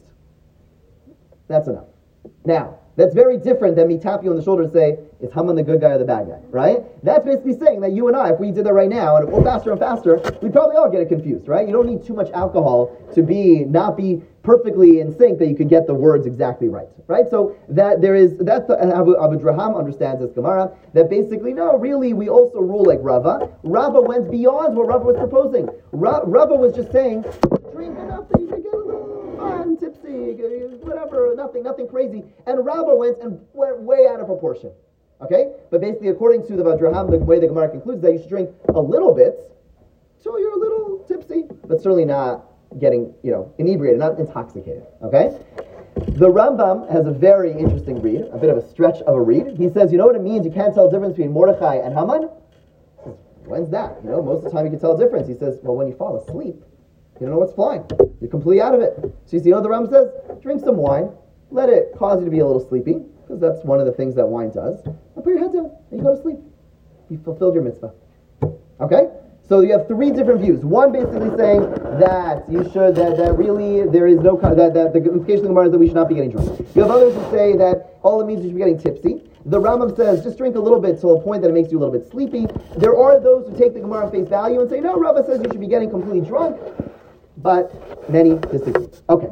that's enough. Now, that's very different than me tap you on the shoulder and say, is Haman the good guy or the bad guy, right? That's basically saying that you and I, if we did that right now, and go faster and faster, we'd probably all get it confused, right? You don't need too much alcohol to be, not be perfectly in sync that you could get the words exactly right, right? So that there is, that's Abu, Abu Draham understands as Gemara, that basically, no, really, we also rule like Rava. Rava went beyond what Rava was proposing. Ra- Rava was just saying, drink enough that you get a little fun, tipsy, whatever, nothing, nothing crazy. And Rava went and went way out of proportion. Okay? But basically, according to the Vadraham, the way the Gemara concludes that you should drink a little bit till you're a little tipsy, but certainly not getting, you know, inebriated, not intoxicated. Okay? The Rambam has a very interesting read, a bit of a stretch of a read. He says, you know what it means? You can't tell the difference between Mordechai and Haman? When's that? You know, most of the time you can tell a difference. He says, well, when you fall asleep, you don't know what's flying. You're completely out of it. So you see, what the Rambam says? Drink some wine, let it cause you to be a little sleepy, because that's one of the things that wine does. And put your head down, and you go to sleep. You fulfilled your mitzvah. Okay? So you have three different views. One basically saying that you should, that, that really there is no, that, that the implication of the Gemara is that we should not be getting drunk. You have others who say that all it means is you should be getting tipsy. The Rambam says just drink a little bit to a point that it makes you a little bit sleepy. There are those who take the Gemara face value and say, no, Rava says you should be getting completely drunk. But many disagree. Okay.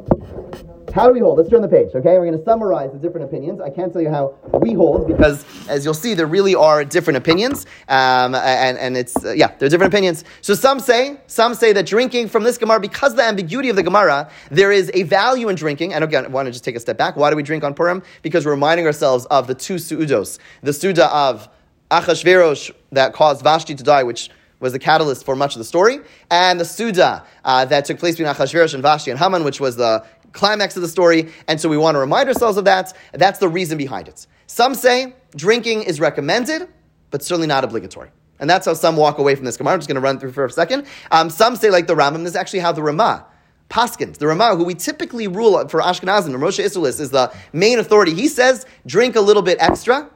how do we hold? Let's turn the page, okay? We're going to summarize the different opinions. I can't tell you how we hold because, as you'll see, there really are different opinions, um, and and it's uh, yeah, there are different opinions. So some say, some say that drinking from this Gemara, because of the ambiguity of the Gemara, there is a value in drinking. And again, I want to just take a step back. Why do we drink on Purim? Because we're reminding ourselves of the two suudos, the suda of Achashverosh that caused Vashti to die, which was the catalyst for much of the story, and the Suda uh, that took place between Achashverosh and Vashti and Haman, which was the climax of the story. And so we want to remind ourselves of that. That's the reason behind it. Some say drinking is recommended, but certainly not obligatory. And that's how some walk away from this Gemara. I'm just going to run through for a second. Um, some say, like the Rambam, this is actually how the Ramah, Paskens, the Ramah, who we typically rule for Ashkenazim, and Moshe Isserles is the main authority. He says, drink a little bit extra.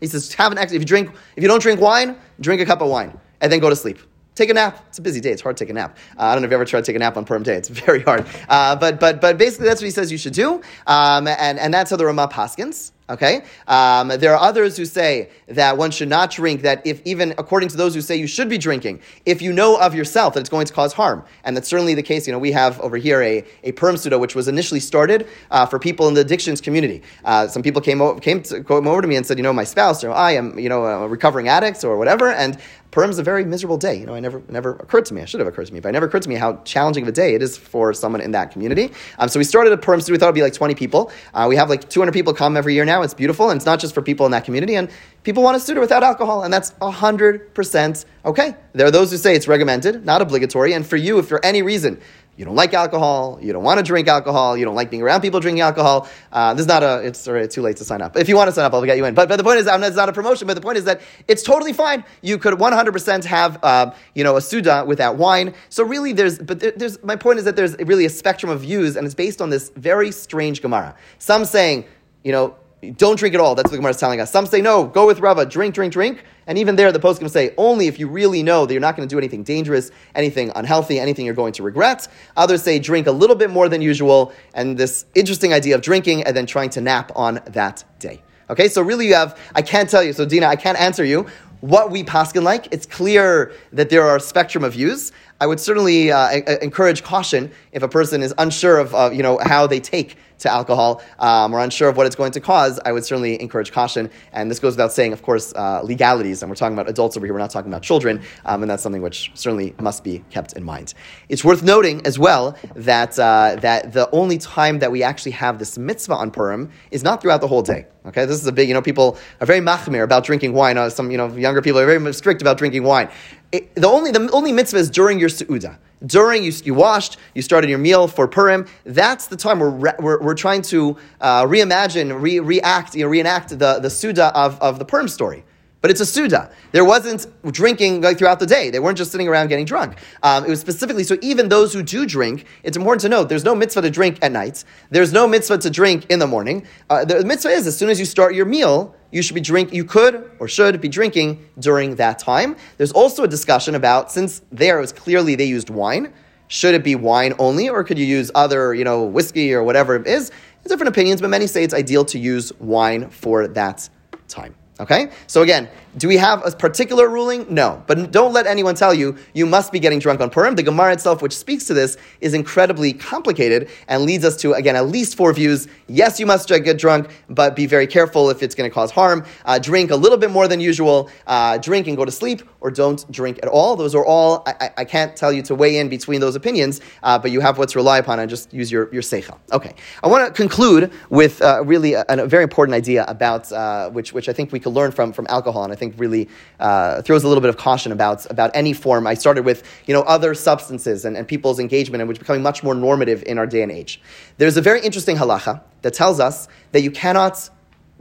He says, have an extra. If you drink, if you don't drink wine, drink a cup of wine and then go to sleep. Take a nap. It's a busy day. It's hard to take a nap. Uh, I don't know if you ever tried to take a nap on Purim day. It's very hard. Uh, but, but, but basically, that's what he says you should do. Um, and, and that's how the Ramah Paskens. Okay? Um, there are others who say that one should not drink, that if even according to those who say you should be drinking, if you know of yourself that it's going to cause harm. And that's certainly the case. You know, we have over here a, a Purim Suda, which was initially started uh, for people in the addictions community. Uh, some people came, over, came, to, came over to me and said, you know, my spouse, or I am, you know, a recovering addict or whatever, and Purim is a very miserable day. You know, I never never occurred to me. I should have occurred to me, but it never occurred to me how challenging of a day it is for someone in that community. Um, so we started a Purim Suda. We thought it'd be like 20 people. Uh, we have like 200 people come every year now. It's beautiful, and it's not just for people in that community. And people want a Suda without alcohol, and that's 100% okay. There are those who say it's recommended, not obligatory. And for you, if for any reason you don't like alcohol, you don't want to drink alcohol, you don't like being around people drinking alcohol. Uh, this is not a, it's too late to sign up. If you want to sign up, I'll get you in. But, but the point is, it's not a promotion, but the point is that it's totally fine. You could 100% have, uh, you know, a Suda without wine. So really there's, but there, there's, my point is that there's really a spectrum of views and it's based on this very strange Gemara. Some saying, you know, don't drink at all. That's what the Gemara is telling us. Some say, no, go with Rava, drink, drink, drink. And even there, the poskim say, only if you really know that you're not going to do anything dangerous, anything unhealthy, anything you're going to regret. Others say, drink a little bit more than usual. And this interesting idea of drinking and then trying to nap on that day. Okay, so really you have, I can't tell you, so Dina, I can't answer you what we paskin like. It's clear that there are a spectrum of views. I would certainly uh, encourage caution if a person is unsure of uh, you know how they take to alcohol um, or unsure of what it's going to cause, I would certainly encourage caution. And this goes without saying, of course, uh, legalities. And we're talking about adults over here, we're not talking about children. Um, and that's something which certainly must be kept in mind. It's worth noting as well that, uh, that the only time that we actually have this mitzvah on Purim is not throughout the whole day. Okay, this is a big, you know, people are very machmir about drinking wine. Uh, some, you know, younger people are very strict about drinking wine. It, the only, the only mitzvah is during your su'udah during you, you washed, you started your meal for Purim. That's the time we're, we're, we're trying to uh, reimagine, re, react, you know, reenact the, the Suda of, of the Purim story. But it's a Suda. There wasn't drinking like, throughout the day. They weren't just sitting around getting drunk. Um, it was specifically, so even those who do drink, it's important to note there's no mitzvah to drink at night. There's no mitzvah to drink in the morning. Uh, the mitzvah is as soon as you start your meal, you should be drink you could or should be drinking during that time. There's also a discussion about since there it was clearly they used wine, should it be wine only or could you use other, you know, whiskey or whatever it is? Different opinions, but many say it's ideal to use wine for that time. Okay? So again, do we have a particular ruling? No. But don't let anyone tell you you must be getting drunk on Purim. The Gemara itself, which speaks to this, is incredibly complicated and leads us to, again, at least four views. Yes, you must get drunk, but be very careful if it's going to cause harm. Uh, drink a little bit more than usual. Uh, drink and go to sleep, or don't drink at all. Those are all, I, I can't tell you to weigh in between those opinions, uh, but you have what to rely upon and just use your, your seichel. Okay. I want to conclude with uh, really a, a, very important idea about, uh, which, which I think we could learn from, from alcohol, and I think really uh, throws a little bit of caution about, about any form. I started with you know, other substances and, and people's engagement, and which is becoming much more normative in our day and age. There's a very interesting halacha that tells us that you cannot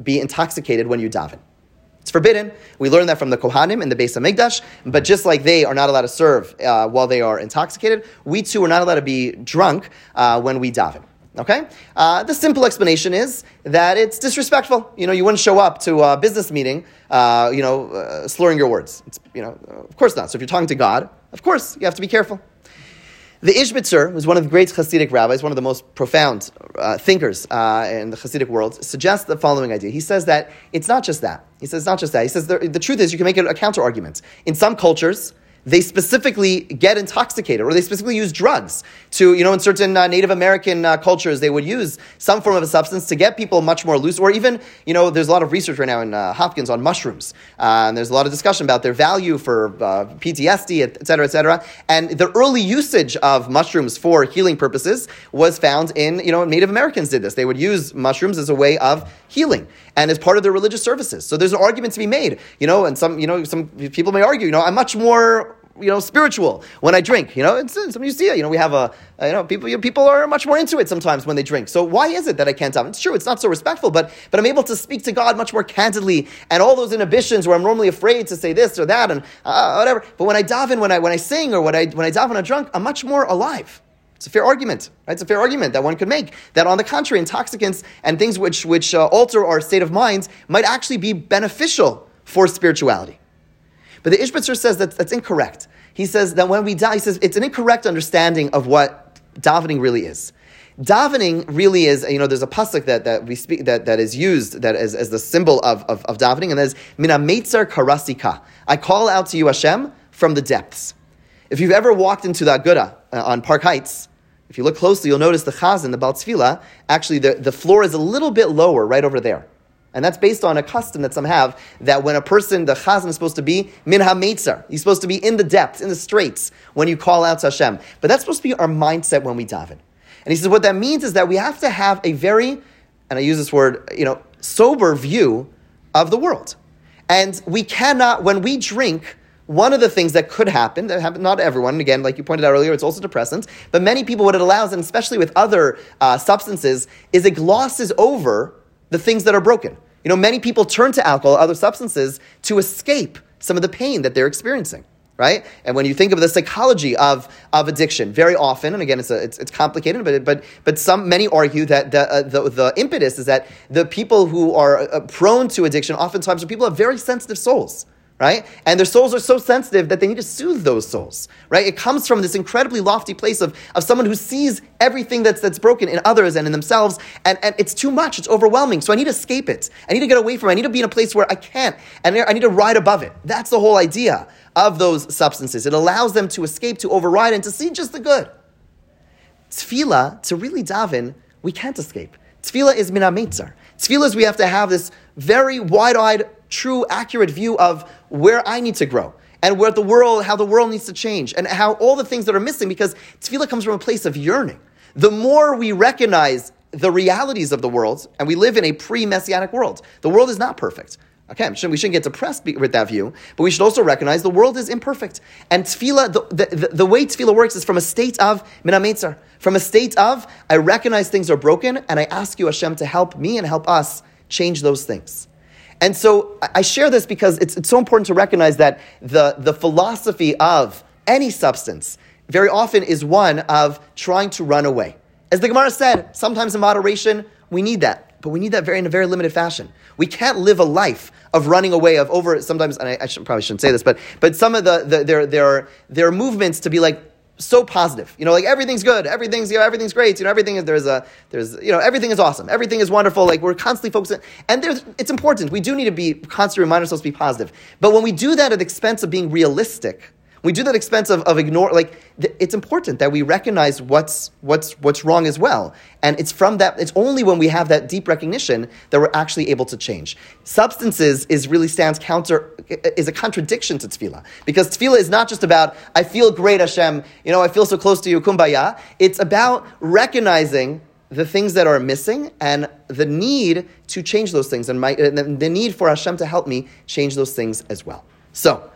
be intoxicated when you daven. It's forbidden. We learn that from the Kohanim in the Beis Hamikdash. But just like they are not allowed to serve uh, while they are intoxicated, we too are not allowed to be drunk uh, when we daven. Okay? Uh, the simple explanation is that it's disrespectful. You know, you wouldn't show up to a business meeting, uh, you know, uh, slurring your words. It's, you know, of course not. So if you're talking to God, of course, you have to be careful. The Ishbitzer, who's one of the great Hasidic rabbis, one of the most profound uh, thinkers uh, in the Hasidic world, suggests the following idea. He says that it's not just that. He says it's not just that. He says the, the truth is you can make a counter argument. In some cultures, they specifically get intoxicated or they specifically use drugs to, you know, in certain uh, Native American uh, cultures, they would use some form of a substance to get people much more loose. Or even, you know, there's a lot of research right now in uh, Hopkins on mushrooms. Uh, and there's a lot of discussion about their value for uh, PTSD, et cetera, et cetera. And the early usage of mushrooms for healing purposes was found in, you know, Native Americans did this. They would use mushrooms as a way of healing and as part of their religious services. So there's an argument to be made, you know, and some, you know, some people may argue, you know, I'm much more you know, spiritual when I drink. You know, it's, it's, you see. You know, we have a, you know, people, you know, people are much more into it sometimes when they drink. So why is it that I can't have? It's true, it's not so respectful, but but I'm able to speak to God much more candidly, and all those inhibitions where I'm normally afraid to say this or that and uh, whatever. But when I daven, when I when I sing, or when I when I daven I'm drunk, I'm much more alive. It's a fair argument, right? It's a fair argument that one could make that, on the contrary, intoxicants and things which which uh, alter our state of mind might actually be beneficial for spirituality. But the Ishbitzer says that that's incorrect. He says that when we die, he says it's an incorrect understanding of what davening really is. Davening really is, you know, there's a pasuk that, that we speak that, that is used that as, as the symbol of, of, of davening, and that is mina meitzar karasika. I call out to you, Hashem, from the depths. If you've ever walked into the Aguda uh, on Park Heights, if you look closely, you'll notice the chazan, the Ba'al Tefillah, actually the, the floor is a little bit lower right over there. And that's based on a custom that some have that when a person, the chazan is supposed to be min ha he's supposed to be in the depths, in the straits when you call out to Hashem. But that's supposed to be our mindset when we daven. And he says what that means is that we have to have a very, and I use this word, you know, sober view of the world. And we cannot, when we drink, one of the things that could happen, that happen, not everyone, again, like you pointed out earlier, it's also depressants, but many people, what it allows, and especially with other uh, substances, is it glosses over the things that are broken. You know, many people turn to alcohol, other substances, to escape some of the pain that they're experiencing, right? And when you think of the psychology of, of addiction, very often, and again, it's, a, it's, it's complicated, but, but, but some, many argue that the, uh, the, the, impetus is that the people who are uh, prone to addiction oftentimes are people who have very sensitive souls right? And their souls are so sensitive that they need to soothe those souls, right? It comes from this incredibly lofty place of, of someone who sees everything that's, that's broken in others and in themselves, and, and it's too much, it's overwhelming. So I need to escape it. I need to get away from it. I need to be in a place where I can't, and I need to ride above it. That's the whole idea of those substances. It allows them to escape, to override, and to see just the good. Tefillah, to really daven, we can't escape. Tefillah is meitzar. Tefillah is we have to have this very wide-eyed true, accurate view of where I need to grow and where the world, how the world needs to change, and how all the things that are missing, because tefillah comes from a place of yearning. The more we recognize the realities of the world, and we live in a pre-messianic world, the world is not perfect. Okay, we shouldn't get depressed with that view, but we should also recognize the world is imperfect. And tefillah, the, the, the way tefillah works is from a state of minametzar, from a state of, I recognize things are broken, and I ask you, Hashem, to help me and help us change those things. And so I share this because it's, it's so important to recognize that the, the philosophy of any substance very often is one of trying to run away. As the Gemara said, sometimes in moderation, we need that, but we need that very in a very limited fashion. We can't live a life of running away of over sometimes, and I, I should, probably shouldn't say this, but but some of the, the there there are there are movements to be like so positive. You know, like everything's good, everything's you know, everything's great. You know, everything is there's a there's you know everything is awesome, everything is wonderful. Like we're constantly focusing, and there's it's important. We do need to be constantly remind ourselves to be positive. But when we do that at the expense of being realistic, we do that expense of, of ignore like th- it's important that we recognize what's what's what's wrong as well. And it's from that it's only when we have that deep recognition that we're actually able to change. Substances is really stands counter is a contradiction to tefillah. Because tefillah is not just about i feel great hashem you know i feel so close to you kumbaya. It's about recognizing the things that are missing and the need to change those things. And, my, and the need for hashem to help me change those things as well. So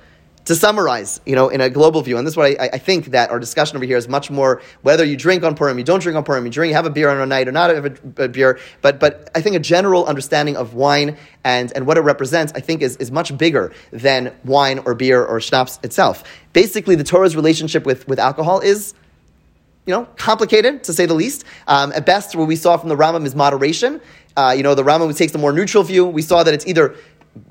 to summarize, you know, in a global view, and this is what I, I, think that our discussion over here is much more whether you drink on Purim, you don't drink on Purim, you drink, have a beer on a night or not have a, a, beer, but, but I think a general understanding of wine and, and what it represents, I think, is, is much bigger than wine or beer or schnapps itself. Basically, the Torah's relationship with, with alcohol is, you know, complicated, to say the least. Um, at best, what we saw from the Rambam is moderation. Uh, you know, the Rambam takes the more neutral view. We saw that it's either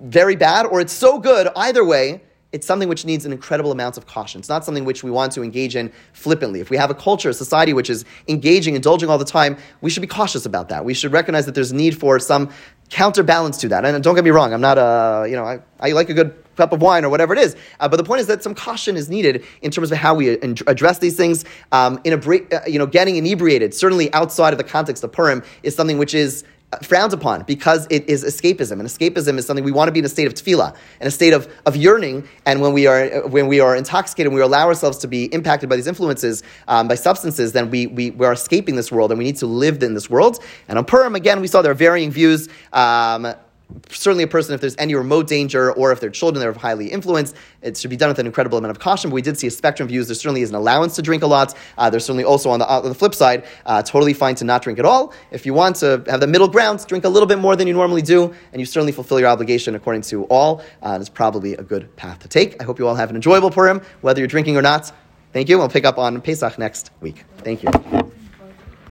very bad or it's so good, either way, it's something which needs an incredible amount of caution. It's not something which we want to engage in flippantly. If we have a culture, a society which is engaging, indulging all the time, we should be cautious about that. We should recognize that there's a need for some counterbalance to that. And don't get me wrong, I'm not a, you know, I, I like a good cup of wine or whatever it is. Uh, but the point is that some caution is needed in terms of how we address these things. Um, in a uh, you know, getting inebriated, certainly outside of the context of Purim, is something which is frowned upon because it is escapism, and escapism is something we want to be in a state of tefillah, in a state of, of yearning. And when we are when we are intoxicated, and we allow ourselves to be impacted by these influences, um, by substances, then we, we we are escaping this world, and we need to live in this world. And on Purim, again, we saw there are varying views. Um, certainly a person, if there's any remote danger or if they're children that are highly influenced, it should be done with an incredible amount of caution. But we did see a spectrum of views. There certainly is an allowance to drink a lot. Uh, there's certainly also on the, on the flip side, uh, totally fine to not drink at all. If you want to have the middle ground, drink a little bit more than you normally do, and you certainly fulfill your obligation according to all. Uh, it's probably a good path to take. I hope you all have an enjoyable Purim, whether you're drinking or not. Thank you. We'll pick up on Pesach next week. Thank you.